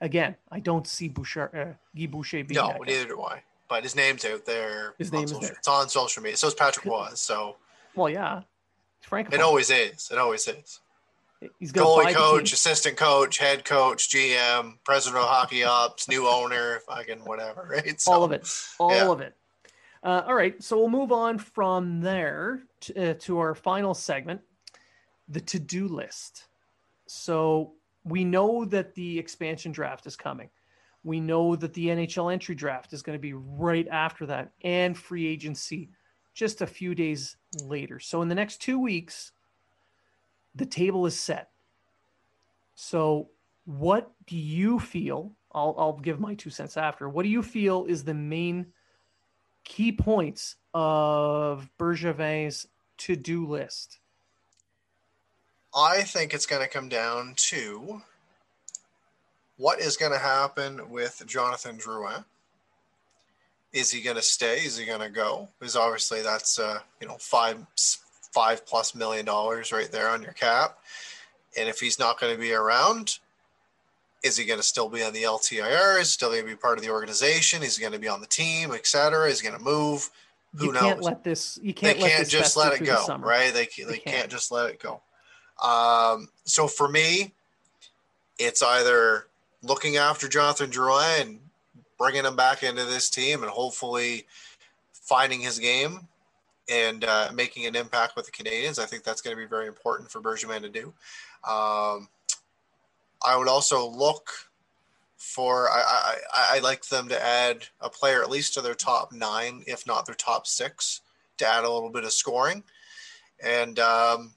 Speaker 1: Again, I don't see Bouchard, uh, Guy Boucher being
Speaker 2: No,
Speaker 1: that guy.
Speaker 2: neither do I. But his name's out there.
Speaker 1: His name is there.
Speaker 2: It's on social media. So is Patrick was. So
Speaker 1: Well, yeah, Frank.
Speaker 2: it always is. It always is.
Speaker 1: He's going to buy
Speaker 2: Goalie coach, assistant coach, head coach, GM, president of hockey ops, new owner, fucking whatever, *laughs* right? So,
Speaker 1: all of it, all
Speaker 2: yeah.
Speaker 1: of it. Uh, all right, so we'll move on from there to, uh, to our final segment, the to-do list. So we know that the expansion draft is coming. We know that the NHL entry draft is going to be right after that, and free agency just a few days later. So in the next two weeks, the table is set. So, what do you feel? I'll, I'll give my two cents after. What do you feel is the main key points of Bergevin's to do list?
Speaker 2: I think it's going to come down to what is going to happen with Jonathan Drouin. Is he going to stay? Is he going to go? Because obviously that's uh, you know five five plus million dollars right there on your cap. And if he's not going to be around, is he going to still be on the LTIR? Is he still going to be part of the organization? Is he going to be on the team, etc.? Is he going to move? Who
Speaker 1: you can't
Speaker 2: knows?
Speaker 1: let this. You can't let
Speaker 2: can't
Speaker 1: this
Speaker 2: just let it
Speaker 1: through the
Speaker 2: go, right? They they,
Speaker 1: They
Speaker 2: can't.
Speaker 1: can't.
Speaker 2: just let it go. Um, so for me, it's either looking after Jonathan Drouin and bringing him back into this team and hopefully finding his game and uh, making an impact with the Canadiens. I think that's going to be very important for Bergevin to do. Um, I would also look for I, I I like them to add a player at least to their top nine, if not their top six, to add a little bit of scoring. And um,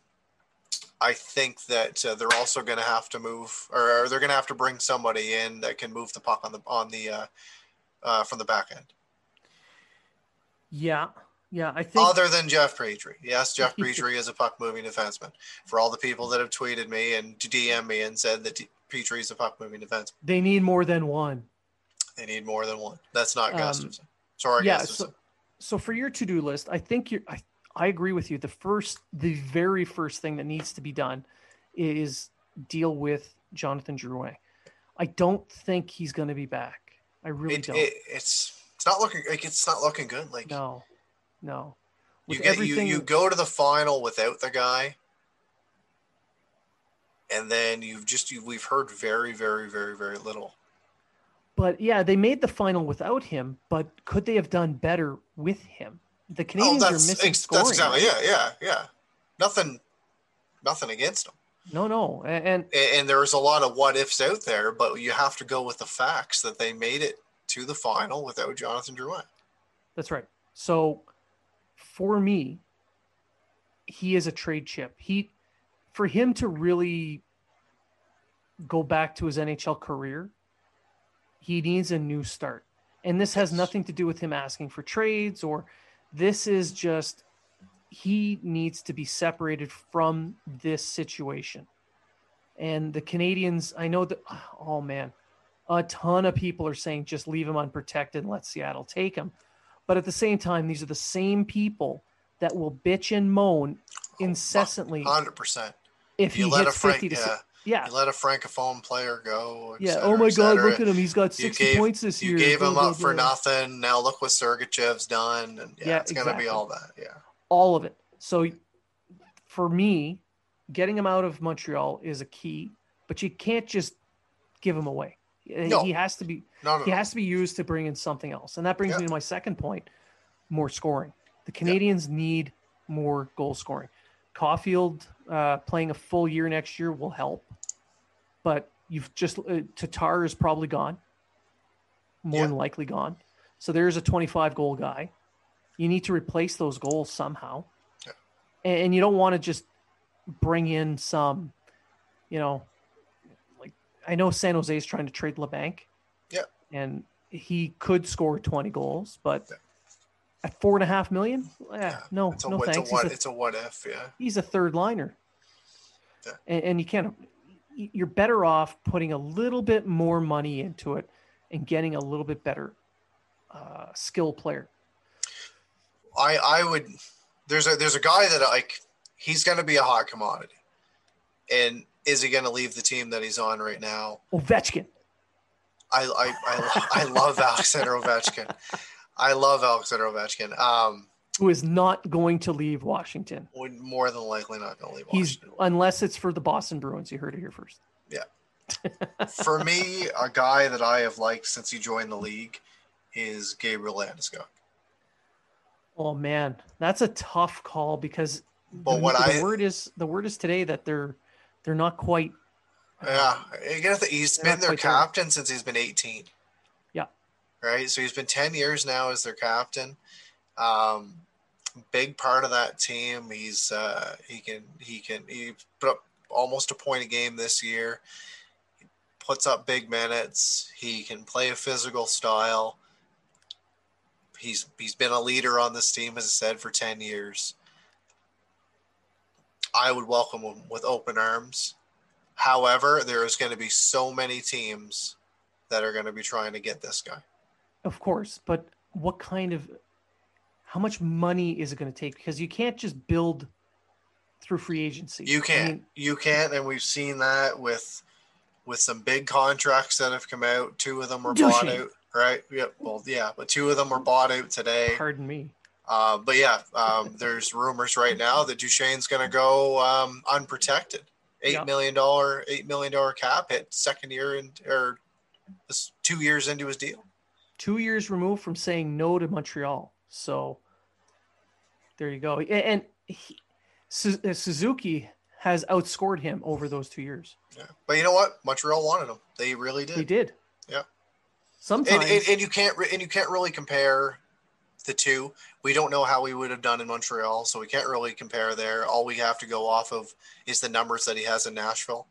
Speaker 2: I think that uh, they're also going to have to move, or they're going to have to bring somebody in that can move the puck on the on the uh, uh, from the back end,
Speaker 1: Yeah, yeah. I think
Speaker 2: other than Jeff Petry. Yes, Jeff *laughs* Petry is a puck moving defenseman. For all the people that have tweeted me and DM me and said that Petry is a puck moving defenseman,
Speaker 1: they need more than one.
Speaker 2: they need more than one. That's not
Speaker 1: Um,
Speaker 2: Sorry,
Speaker 1: yeah,
Speaker 2: Gustafsson.
Speaker 1: so, so for your to-do list, I think you're. I, I agree with you. The first, the very first thing that needs to be done is deal with Jonathan Drouin. I don't think he's going to be back. I really
Speaker 2: it,
Speaker 1: don't.
Speaker 2: it, it's it's not looking like it's not looking good. Like
Speaker 1: no, no.
Speaker 2: you get you,
Speaker 1: everything,
Speaker 2: you go to the final without the guy, and then you've just you, we've heard very very very very little.
Speaker 1: but yeah, they made the final without him. But could they have done better with him? The oh, Canadiens are
Speaker 2: oh, that's
Speaker 1: missing scoring.
Speaker 2: that's exactly yeah yeah yeah. Nothing, nothing against them.
Speaker 1: No, no, and,
Speaker 2: And, and there's a lot of what ifs out there, but you have to go with the facts that they made it to the final without Jonathan Drouin.
Speaker 1: That's right. So for me, he is a trade chip. He for him to really go back to his NHL career, he needs a new start. And this has nothing to do with him asking for trades or this is just he needs to be separated from this situation. And the Canadiens, I know that oh man, a ton of people are saying just leave him unprotected and let Seattle take him. But at the same time, these are the same people that will bitch and moan incessantly oh,
Speaker 2: Hundred percent.
Speaker 1: if he
Speaker 2: You let a
Speaker 1: hits
Speaker 2: Frank,
Speaker 1: 50 to
Speaker 2: yeah,
Speaker 1: Yeah.
Speaker 2: You let a francophone player go.
Speaker 1: Yeah.
Speaker 2: Oh cetera,
Speaker 1: Oh my God! Look at him. He's got
Speaker 2: You
Speaker 1: sixty
Speaker 2: gave-
Speaker 1: points this
Speaker 2: You
Speaker 1: year.
Speaker 2: You
Speaker 1: gave
Speaker 2: him up for nothing. Now look what Sergachev's done, and yeah,
Speaker 1: Yeah,
Speaker 2: it's gonna
Speaker 1: exactly.
Speaker 2: be all that. Yeah,
Speaker 1: all of it. So for me, getting him out of Montreal is a key, but you can't just give him away.
Speaker 2: No.
Speaker 1: He has to be
Speaker 2: no, no,
Speaker 1: he has to be used to bring in something else. And that brings me to my second point, more scoring. The Canadiens need more goal scoring. Caufield uh, playing a full year next year will help, but you've just uh, Tatar is probably gone, more than likely gone. So there's a 25 goal guy. You need to replace those goals somehow,
Speaker 2: Yeah.
Speaker 1: and, and you don't want to just bring in some, you know, I know San Jose is trying to trade Labanc.
Speaker 2: Yeah.
Speaker 1: and he could score 20 goals, but
Speaker 2: Yeah.
Speaker 1: at four and a half million, eh,
Speaker 2: Yeah,
Speaker 1: no,
Speaker 2: It's a,
Speaker 1: no
Speaker 2: it's,
Speaker 1: thanks.
Speaker 2: a what,
Speaker 1: a,
Speaker 2: it's a what if. Yeah,
Speaker 1: he's a third liner,
Speaker 2: Yeah.
Speaker 1: and, and you can't. You're better off putting a little bit more money into it and getting a little bit better uh, skill player.
Speaker 2: I I would. There's a there's a guy that like he's gonna be a hot commodity, and is he gonna leave the team that he's on right now?
Speaker 1: Ovechkin.
Speaker 2: I I I, I love Alexander Ovechkin. I love Alexander Ovechkin. Um,
Speaker 1: who is not going to leave Washington.
Speaker 2: would more than likely not gonna leave
Speaker 1: He's
Speaker 2: Washington.
Speaker 1: unless it's for the Boston Bruins. You heard it here first. Yeah. *laughs*
Speaker 2: For me, a guy that I have liked since he joined the league is Gabriel Landeskog.
Speaker 1: Oh man, that's a tough call because
Speaker 2: But
Speaker 1: the,
Speaker 2: what
Speaker 1: the
Speaker 2: I-
Speaker 1: word is the word is today that they're they're not quite.
Speaker 2: Yeah, he's been their
Speaker 1: quite there.
Speaker 2: captain since he's been 18.
Speaker 1: Yeah.
Speaker 2: Right. So he's been 10 years now as their captain. Um, big part of that team. He's uh, he can he can he put up almost a point a game this year. He puts up big minutes. He can play a physical style. He's he's been a leader on this team, as I said, for 10 years. I would welcome him with open arms. However, there is going to be so many teams that are going to be trying to get this guy.
Speaker 1: Of course, but what kind of how much money is it going to take? Because you can't just build through free agency.
Speaker 2: You can't.
Speaker 1: mean,
Speaker 2: you can't, and we've seen that with with some big contracts that have come out. Two of them were bought out, right? Yep. Well, yeah, but two of them were bought out today.
Speaker 1: pardon me.
Speaker 2: Uh, but yeah, um, there's rumors right now that Duchene's going to go um, unprotected. Eight
Speaker 1: Yeah.
Speaker 2: million dollar, eight million dollar cap hit, second year in or two years into his deal.
Speaker 1: Two years removed from saying no to Montreal. So there you go. And he, uh, Suzuki has outscored him over those two years.
Speaker 2: Yeah. But you know what? Montreal wanted him. They really did.
Speaker 1: He did.
Speaker 2: Yeah.
Speaker 1: Sometimes.
Speaker 2: and, and, and you can't re- and you can't really compare the two. We don't know how we would have done in Montreal, so we can't really compare there. All we have to go off of is the numbers that he has in Nashville.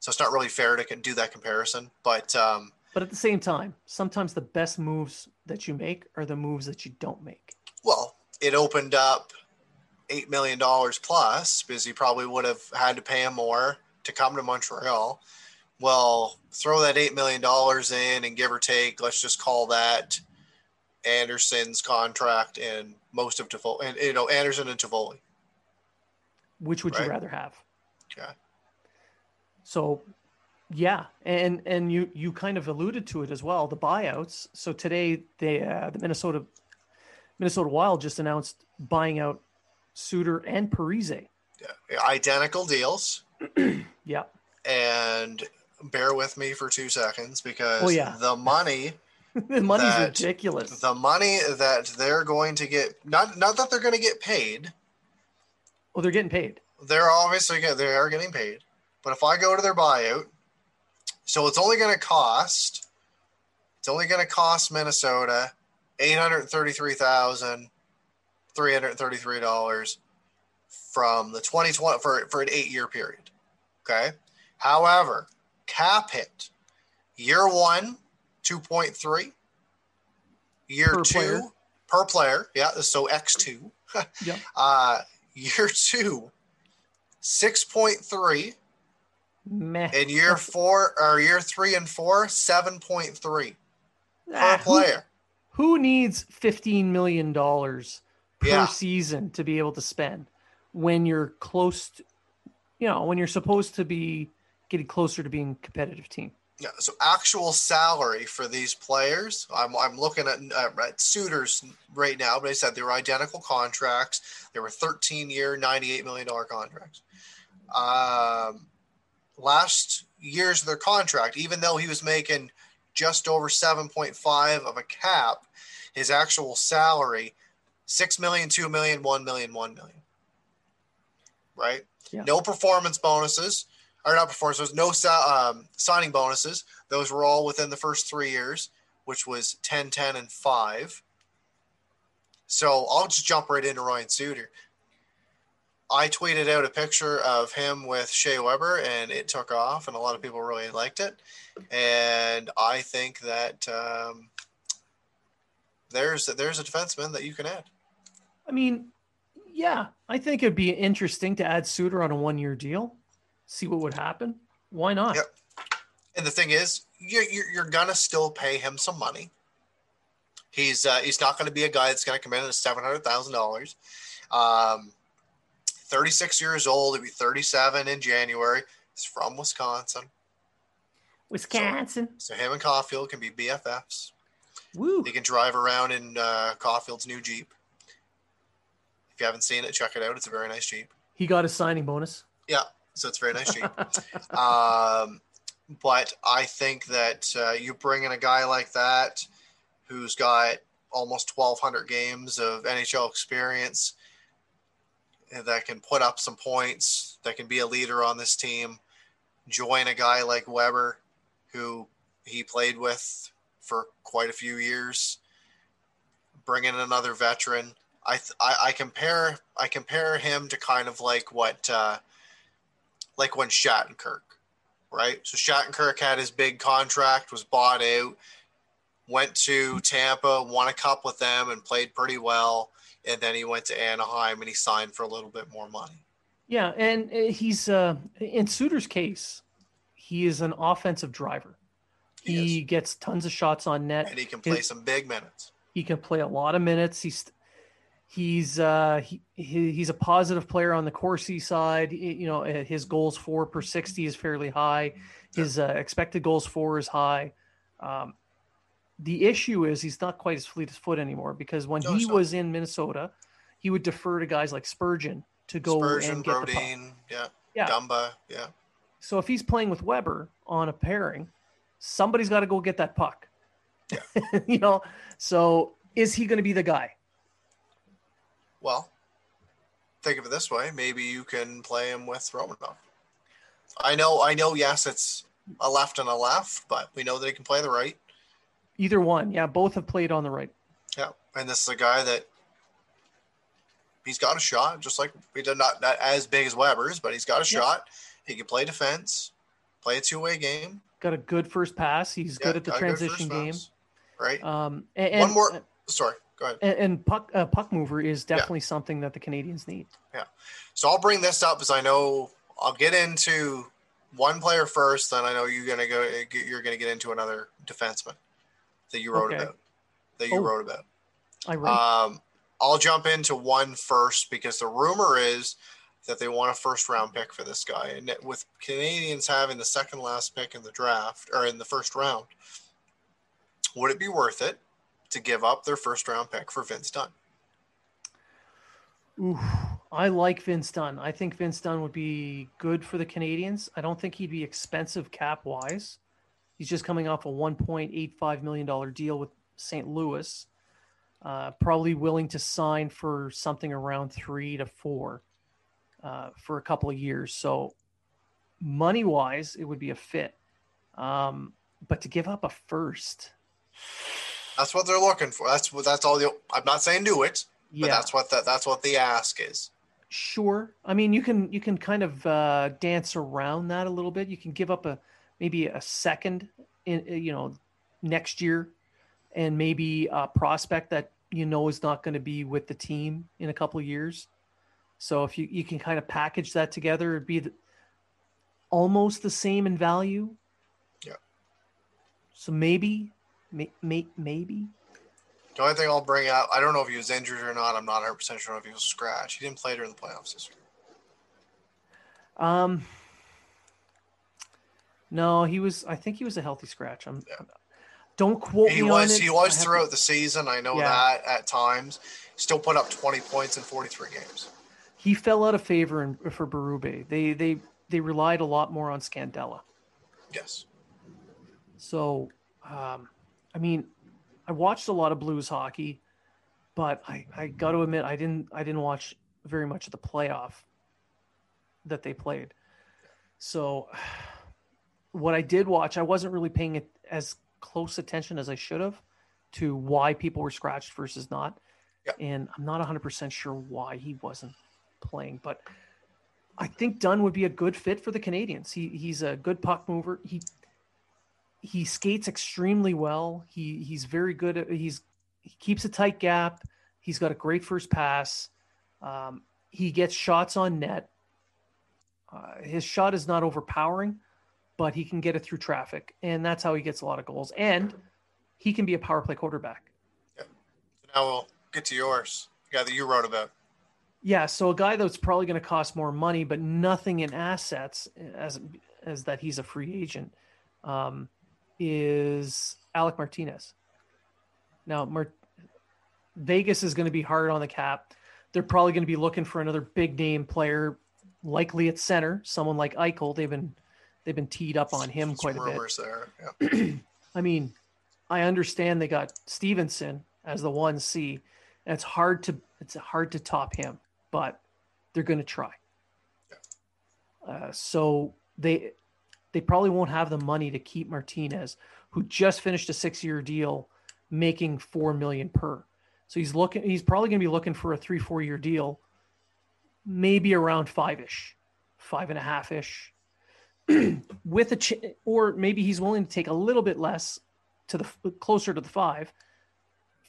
Speaker 2: So it's not really fair to do that comparison. But um,
Speaker 1: But at the same time, sometimes the best moves that you make are the moves that you don't make.
Speaker 2: well, it opened up eight million dollars plus because he probably would have had to pay him more to come to Montreal. Well, throw that eight million dollars in and give or take, let's just call that Anderson's contract and most of Toffoli, and you know Anderson and Toffoli.
Speaker 1: Which would
Speaker 2: Right.
Speaker 1: you rather have?
Speaker 2: Okay.
Speaker 1: So, yeah, and and you you kind of alluded to it as well. The buyouts. So today, they uh, the Minnesota Minnesota Wild just announced buying out Suter and Parise.
Speaker 2: Yeah, identical deals. *clears throat*
Speaker 1: Yeah,
Speaker 2: And bear with me for two seconds because
Speaker 1: Oh, yeah.
Speaker 2: the money, *laughs*
Speaker 1: the money's ridiculous.
Speaker 2: the money that they're going to get, not not that they're going to get paid,
Speaker 1: Well, they're getting paid.
Speaker 2: they're obviously get- they are getting paid. But if I go to their buyout, so it's only going to cost, it's only going to cost Minnesota eight hundred thirty-three thousand three hundred thirty-three dollars from the twenty twenty for for an eight-year period. Okay. However, cap hit year one two point three, year
Speaker 1: Per
Speaker 2: two
Speaker 1: player.
Speaker 2: per player. Yeah, so X two. *laughs*
Speaker 1: Yeah.
Speaker 2: Uh, year two, six point three,
Speaker 1: Meh.
Speaker 2: and year four or year three and four, seven point three per
Speaker 1: Ah, who-
Speaker 2: player.
Speaker 1: Who needs fifteen million dollars per
Speaker 2: Yeah.
Speaker 1: season to be able to spend when you're close? To, you know, when you're supposed to be getting closer to being a competitive team.
Speaker 2: Yeah, so actual salary for these players, I'm, I'm looking at, uh, at Suter's right now, but I said they were identical contracts. They were 13 year, $98 million contracts. Um, last years of their contract, even though he was making just over 7.5 of a cap, his actual salary, 6 million, 2 million, 1 million, 1 million. Right?
Speaker 1: Yeah.
Speaker 2: No performance bonuses or not performance, There's no um, signing bonuses. Those were all within the first three years, which was 10, 10, and 5. So I'll just jump right into Ryan Suter. I tweeted out a picture of him with Shea Weber, and it took off, and a lot of people really liked it. And I think that um, there's there's a defenseman that you can add.
Speaker 1: I mean, yeah, I think it'd be interesting to add Suter on a one year deal see what would happen. Why not?
Speaker 2: Yep. And the thing is, you're, you're gonna still pay him some money. He's uh, he's not going to be a guy that's going to come in at seven hundred thousand dollars. Um, thirty six years old. He'll be thirty seven in January. He's from Wisconsin.
Speaker 1: Wisconsin.
Speaker 2: So, so him and Caufield can be BFFs.
Speaker 1: Woo!
Speaker 2: He can drive around in uh, Caufield's new Jeep. If you haven't seen it, check it out. It's a very nice Jeep.
Speaker 1: He got a signing bonus.
Speaker 2: Yeah, so it's very nice Jeep. um, but I think that uh, you bring in a guy like that who's got almost 1,200 games of NHL experience that can put up some points, that can be a leader on this team. Join a guy like Weber, who he played with for quite a few years. Bring in another veteran. I, I, I compare I compare him to kind of like what uh, like when Shattenkirk, right? So Shattenkirk had his big contract, was bought out, went to Tampa, won a cup with them, and played pretty well. And then he went to Anaheim and he signed for a little bit more money.
Speaker 1: Yeah, and uh, he's uh, in Suter's case, he is an offensive driver. He, he gets tons of shots on net,
Speaker 2: and he can play His, some big minutes.
Speaker 1: He can play a lot of minutes. He's He's uh, he, he's a positive player on the Corsi side. You know, uh, his goals for per sixty is fairly high. His uh, expected goals for is high. Um, the issue is he's not quite as fleet as foot anymore because when no, he so. was in Minnesota, he would defer to guys like Spurgeon to go
Speaker 2: Spurgeon,
Speaker 1: and get the puck.
Speaker 2: Yeah, yeah, Dumba, yeah.
Speaker 1: So if he's playing with Weber on a pairing, somebody's got to go get that puck. Yeah. *laughs* you know, so is he going to be the guy?
Speaker 2: Well, think of it this way: maybe you can play him with Romanov. I know, I know. Yes, it's a left and a left, but we know that he can play the right.
Speaker 1: Either one, yeah. Both have played on the right.
Speaker 2: Yeah, and this is a guy that he's got a shot, just like we did not not as big as Weber's, but he's got a shot. He can play defense, play a two way game.
Speaker 1: Got a good first pass. He's yeah, good at the transition game. Pass.
Speaker 2: Right.
Speaker 1: Um, and,
Speaker 2: one more. Sorry. Go ahead.
Speaker 1: And, and puck uh, puck mover is definitely yeah. something that the Canadiens need.
Speaker 2: Yeah. So I'll bring this up because I know I'll get into one player first, then I know you're gonna go. You're gonna get into another defenseman that you wrote okay. about. That you oh, wrote about.
Speaker 1: I wrote.
Speaker 2: Um, I'll jump into one first because the rumor is that they want a first round pick for this guy, and with Canadiens having the second last pick in the draft or in the first round, would it be worth it to give up their first round pick for Vince Dunn.
Speaker 1: Ooh, I like Vince Dunn. I think Vince Dunn would be good for the Canadiens. I don't think he'd be expensive cap wise. He's just coming off a $1.85 million deal with St. Louis. Uh, probably willing to sign for something around three to four uh, for a couple of years. So, money wise, it would be a fit. Um, but to give up a first,
Speaker 2: that's what they're looking for. That's what that's all. The, I'm not saying do it, yeah. but that's what the, that's what the ask is.
Speaker 1: Sure. I mean, you can you can kind of uh, dance around that a little bit. You can give up a maybe a second in uh, you know next year, and maybe a prospect that you know is not going to be with the team in a couple years. So if you you can kind of package that together, it'd be the, almost the same in value.
Speaker 2: Yeah.
Speaker 1: So maybe May, may, maybe.
Speaker 2: The only thing I'll bring up, I don't know if he was injured or not. I'm not 100 percent sure if he was scratched. He didn't play during the playoffs this year.
Speaker 1: Um, No, he was. I think he was a healthy scratch. I'm.
Speaker 2: Yeah.
Speaker 1: Don't quote
Speaker 2: He
Speaker 1: me
Speaker 2: was
Speaker 1: on it.
Speaker 2: he was throughout the season. I know
Speaker 1: Yeah.
Speaker 2: that at times. Still put up 20 points in 43 games.
Speaker 1: He fell out of favor in, for Berube. They they they relied a lot more on Scandella.
Speaker 2: Yes.
Speaker 1: So, um, I mean, I watched a lot of Blues hockey, but I, I got to admit I didn't I didn't watch very much of the playoff that they played. So, *sighs* what I did watch, I wasn't really paying it as close attention as I should have to why people were scratched versus not. And I'm not 100% sure why he wasn't playing, but I think Dunn would be a good fit for the Canadiens. He he's a good puck mover. He he skates extremely well. He he's very good. At, he's he keeps a tight gap. He's got a great first pass. Um, he gets shots on net. Uh, his shot is not overpowering, but he can get it through traffic, and that's how he gets a lot of goals. And he can be a power play quarterback.
Speaker 2: So now we'll get to yours. The guy that you wrote about.
Speaker 1: Yeah, so a guy that's probably going to cost more money, but nothing in assets, as as that he's a free agent, um, is Alec Martinez. Now, Mar- Vegas is going to be hard on the cap. They're probably going to be looking for another big name player, likely at center, someone like Eichel. They've been they've been teed up on him quite a bit.
Speaker 2: there. Yeah. *clears throat*
Speaker 1: I mean, I understand they got Stephenson as the one C, and it's hard to it's hard to top him, but they're going to try. Uh, so they they probably won't have the money to keep Martinez, who just finished a six year deal, making four million per. So he's looking. He's probably going to be looking for a three four year deal, maybe around five ish, five and a half ish *clears throat* with a ch- or maybe he's willing to take a little bit less to the closer to the five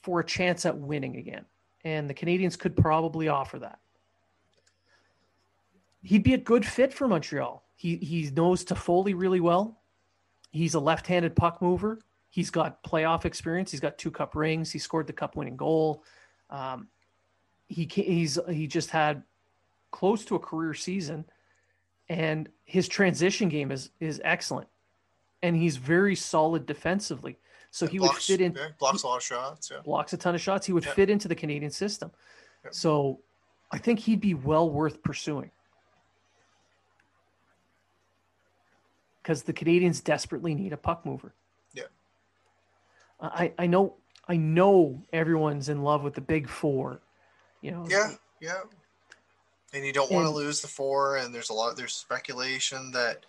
Speaker 1: for a chance at winning again and the canadiens could probably offer that he'd be a good fit for montreal. He he knows Toffoli really well. He's a left-handed puck mover. He's got playoff experience. He's got two cup rings. He scored the cup winning goal. Um, he he's he just had close to a career season and his transition game is is excellent. And he's very solid defensively. So he would fit in
Speaker 2: yeah, blocks a lot of shots. Yeah.
Speaker 1: blocks a ton of shots. He would
Speaker 2: Yeah.
Speaker 1: fit into the canadian system. So i think he'd be well worth pursuing because the canadiens desperately need a puck mover
Speaker 2: Yeah.
Speaker 1: i i know i know everyone's in love with the big four you know
Speaker 2: Yeah. Yeah. And you don't want to lose the four. And there's a lot. There's speculation that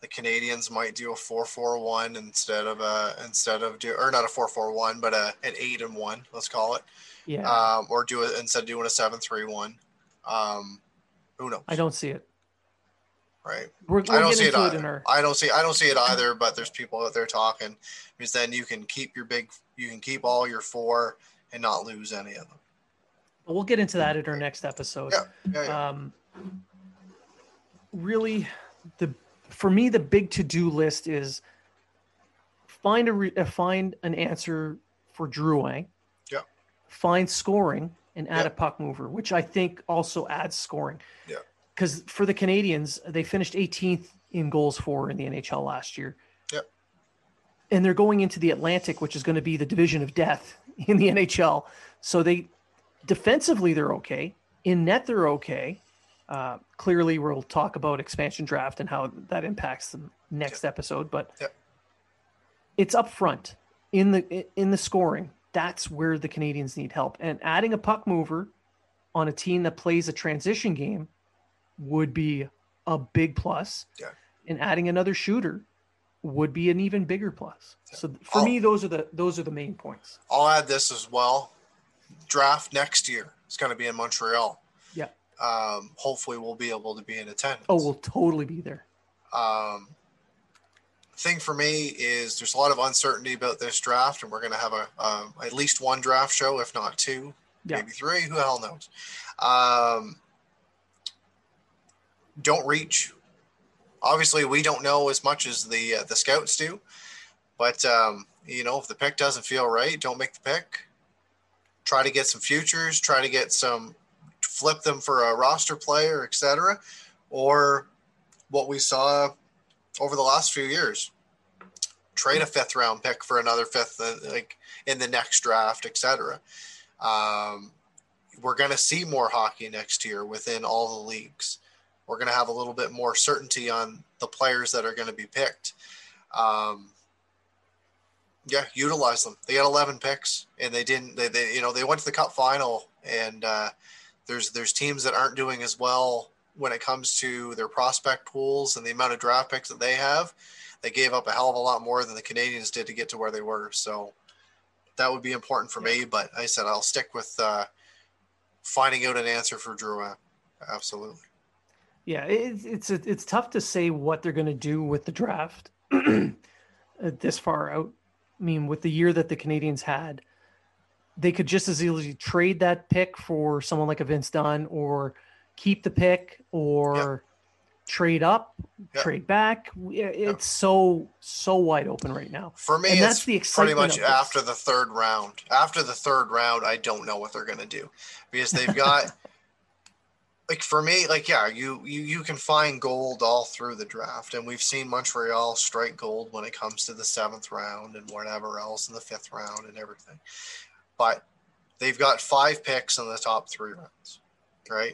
Speaker 2: the Canadiens might do a four-four-one instead of a instead of do or not a four-four-one, but a an eight and one. Let's call it.
Speaker 1: yeah
Speaker 2: Um, or do it instead of doing a seven-three-one. Um, who knows?
Speaker 1: i don't see it
Speaker 2: Right.
Speaker 1: we're,
Speaker 2: I
Speaker 1: we'll
Speaker 2: don't see it either.
Speaker 1: our
Speaker 2: I don't see I don't see it either, but there's people out there talking because then you can keep your big you can keep all your four and not lose any of them.
Speaker 1: we'll get into that in our next episode
Speaker 2: Yeah, yeah, yeah.
Speaker 1: um, really the for me the big to-do list is find a re, uh, find an answer for Drouin.
Speaker 2: Yeah.
Speaker 1: Find scoring and add
Speaker 2: Yeah.
Speaker 1: a puck mover, which I think also adds scoring.
Speaker 2: Yeah.
Speaker 1: Because for the Canadiens, they finished 18th in goals for in the NHL last year.
Speaker 2: Yep.
Speaker 1: And they're going into the Atlantic, which is going to be the division of death *laughs* in the NHL. So they defensively they're okay. In net they're okay. Uh, clearly, we'll talk about expansion draft and how that impacts the next episode. But
Speaker 2: Yep.
Speaker 1: it's up front in the in the scoring. That's where the Canadiens need help. And adding a puck mover on a team that plays a transition game would be a big plus.
Speaker 2: Yeah.
Speaker 1: And adding another shooter would be an even bigger plus. So for
Speaker 2: Oh.
Speaker 1: me, those are the those are the main points.
Speaker 2: I'll add this as well. Draft next year is going to be in Montreal.
Speaker 1: Yeah.
Speaker 2: Um, hopefully, we'll be able to be in attendance.
Speaker 1: Oh, we'll totally be there.
Speaker 2: um, thing for me is there's a lot of uncertainty about this draft, and we're going to have a um, at least one draft show, if not two,
Speaker 1: Yeah.
Speaker 2: maybe three. Who the hell knows? Um, don't reach. Obviously, we don't know as much as the uh, the scouts do, but um, you know if the pick doesn't feel right, don't make the pick. Try to get some futures. Try to get some flip them for a roster player, etc. Or what we saw over the last few years. Trade a fifth round pick for another fifth, uh, like in the next draft, etc. Um, we're going to see more hockey next year within all the leagues. We're going to have a little bit more certainty on the players that are going to be picked. Um, yeah, utilize them. They got 11 picks, and they didn't. They, they you know they went to the Cup final, and uh, there's there's teams that aren't doing as well when it comes to their prospect pools and the amount of draft picks that they have. They gave up a hell of a lot more than the Canadiens did to get to where they were. So that would be important for me. But I said I'll stick with uh, finding out an answer for Drew. Absolutely.
Speaker 1: Yeah, it's it's it's tough to say what they're going to do with the draft uh, this far out. I mean, with the year that the Canadiens had, they could just as easily trade that pick for someone like a Vince Dunn, or keep the pick, or yep. trade up, yep. trade back. Uh, it's yep. so so wide open right now.
Speaker 2: For me, and that's the excitement. Pretty much after the third round. After the third round, I don't know what they're going to do because they've got. Like for me, like yeah, you you you can find gold all through the draft, and we've seen Montreal strike gold when it comes to the seventh round and whatever else in the fifth round and everything. But they've got five picks in the top three rounds, right?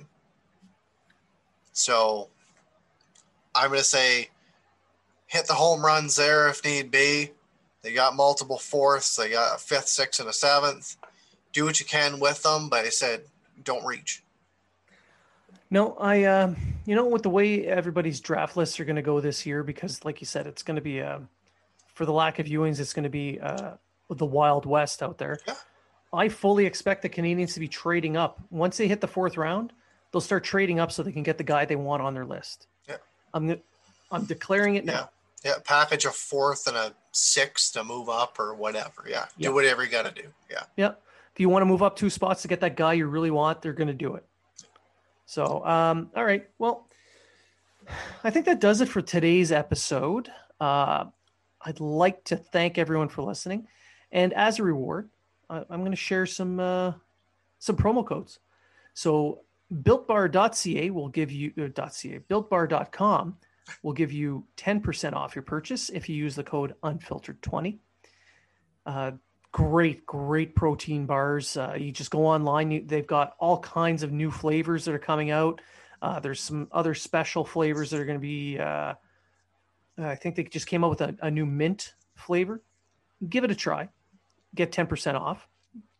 Speaker 2: So I'm to say hit the home runs there if need be. They got multiple fourths. They got a fifth, sixth, and a seventh. Do what you can with them, but I said don't reach.
Speaker 1: No, I, uh, you know, with the way everybody's draft lists are going to go this year, because like you said, it's going to be, uh, for the lack of viewings, it's going to be uh, the Wild West out there. Yeah. I fully expect the Canadiens to be trading up. Once they hit the fourth round, they'll start trading up so they can get the guy they want on their list.
Speaker 2: Yeah.
Speaker 1: I'm, I'm declaring it now.
Speaker 2: Yeah. yeah. Package a fourth and a sixth to move up or whatever. Yeah. Do whatever you got to do. Yeah.
Speaker 1: Yeah. If you want to move up two spots to get that guy you really want, they're going to do it. So, um, all right. Well, I think that does it for today's episode. Uh, I'd like to thank everyone for listening, and as a reward, I, am going to share some uh, some promo codes. So, BuiltBar.ca will give you uh, .ca BuiltBar.com will give you 10% off your purchase if you use the code unfiltered20. Uh, great, great protein bars. Uh, you just go online, you, they've got all kinds of new flavors that are coming out. Uh, there's some other special flavors that are going to be, uh, I think they just came out with a, a, new mint flavor. Give it a try, get 10% off.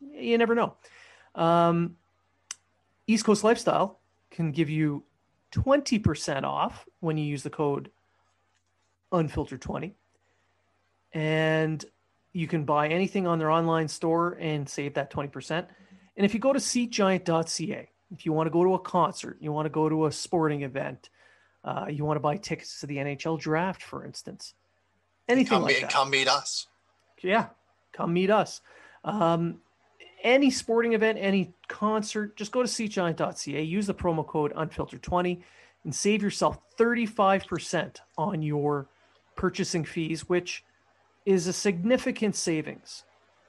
Speaker 1: You never know. Um, East Coast Lifestyle can give you 20% off when you use the code unfiltered20. And you can buy anything on their online store and save that 20%. And if you go to seatgiant.ca, if you want to go to a concert, you want to go to a sporting event, uh, you want to buy tickets to the NHL draft, for instance, anything
Speaker 2: come
Speaker 1: like
Speaker 2: meet,
Speaker 1: that.
Speaker 2: Come meet us.
Speaker 1: Yeah, come meet us. Um, any sporting event, any concert, just go to seatgiant.ca, use the promo code unfiltered20 and save yourself 35% on your purchasing fees, which is a significant savings.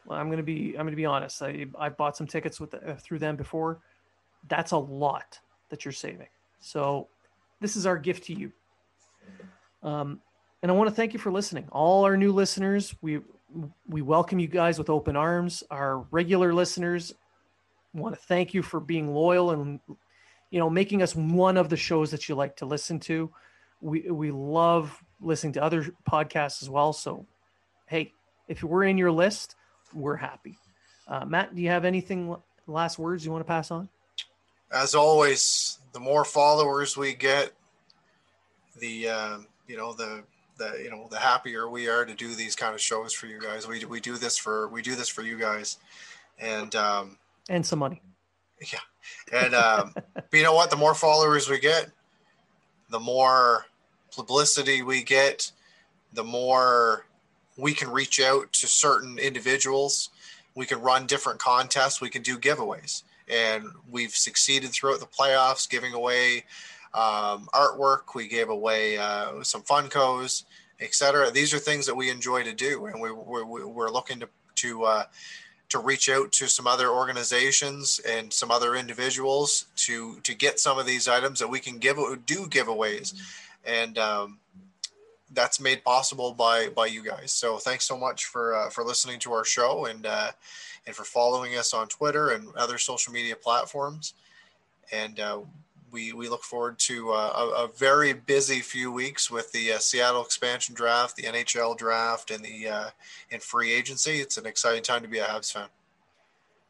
Speaker 1: I'm going to be I'm going to be honest. I I bought some tickets with the, uh, through them before. That's a lot that you're saving. So this is our gift to you. Um, and I want to thank you for listening. All our new listeners, we we welcome you guys with open arms. Our regular listeners want to thank you for being loyal and you know making us one of the shows that you like to listen to. We we love listening to other podcasts as well. So hey, if we're in your list, we're happy. Uh, Matt, do you have anything last words you want to pass on?
Speaker 2: As always, the more followers we get, the um, you know the the you know the happier we are to do these kind of shows for you guys. We we do this for we do this for you guys, and um,
Speaker 1: and some money.
Speaker 2: Yeah, and um, but you know what? The more followers we get, the more publicity we get, the more we can reach out to certain individuals. We can run different contests. We can do giveaways. And we've succeeded throughout the playoffs, giving away um, artwork. We gave away uh, some Funkos, etc. These are things that we enjoy to do, and we, we're, we're looking to to uh, to reach out to some other organizations and some other individuals to to get some of these items that we can give do giveaways, and um, that's made possible by by you guys. So thanks so much for uh, for listening to our show and uh, and for following us on Twitter and other social media platforms. And uh, we we look forward to uh, a, a, very busy few weeks with the uh, Seattle expansion draft, the NHL draft, and the uh, and free agency. It's an exciting time to be a Habs fan.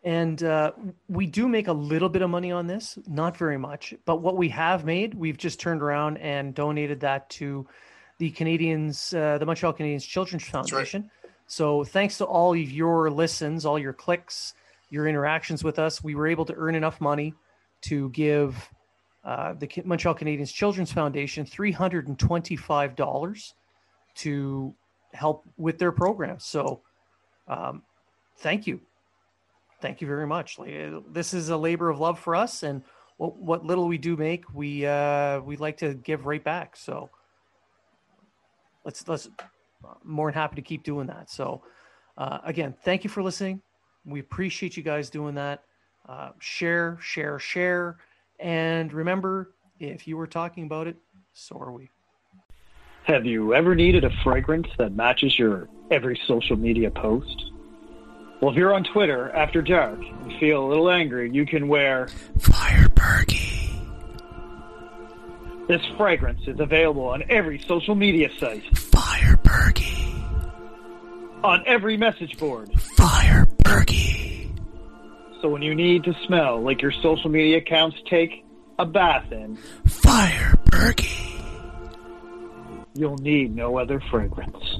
Speaker 1: And uh, we do make a little bit of money on this, not very much, but what we have made, we've just turned around and donated that to the Canadiens, uh, the Montreal Canadiens Children's Foundation. Right. So thanks to all of your listens, all your clicks, your interactions with us, we were able to earn enough money to give uh, the Montreal Canadiens Children's Foundation $325 to help with their program. So um, thank you. Thank you very much. Uh, this is a labor of love for us. And what, what little we do make, we, uh, we like to give right back. So let's, let's more than happy to keep doing that. So uh, again, thank you for listening. We appreciate you guys doing that. Uh, share, share, share and remember, if you were talking about it, so are we.
Speaker 3: Have you ever needed a fragrance that matches your every social media post? Well, if you're on Twitter after dark and feel a little angry, you can wear Firebergy. This fragrance is available on every social media site. Firebergy. On every message board. Fire Firebergy. So when you need to smell like your social media accounts take a bath in Fire Berkey, you'll need no other fragrance.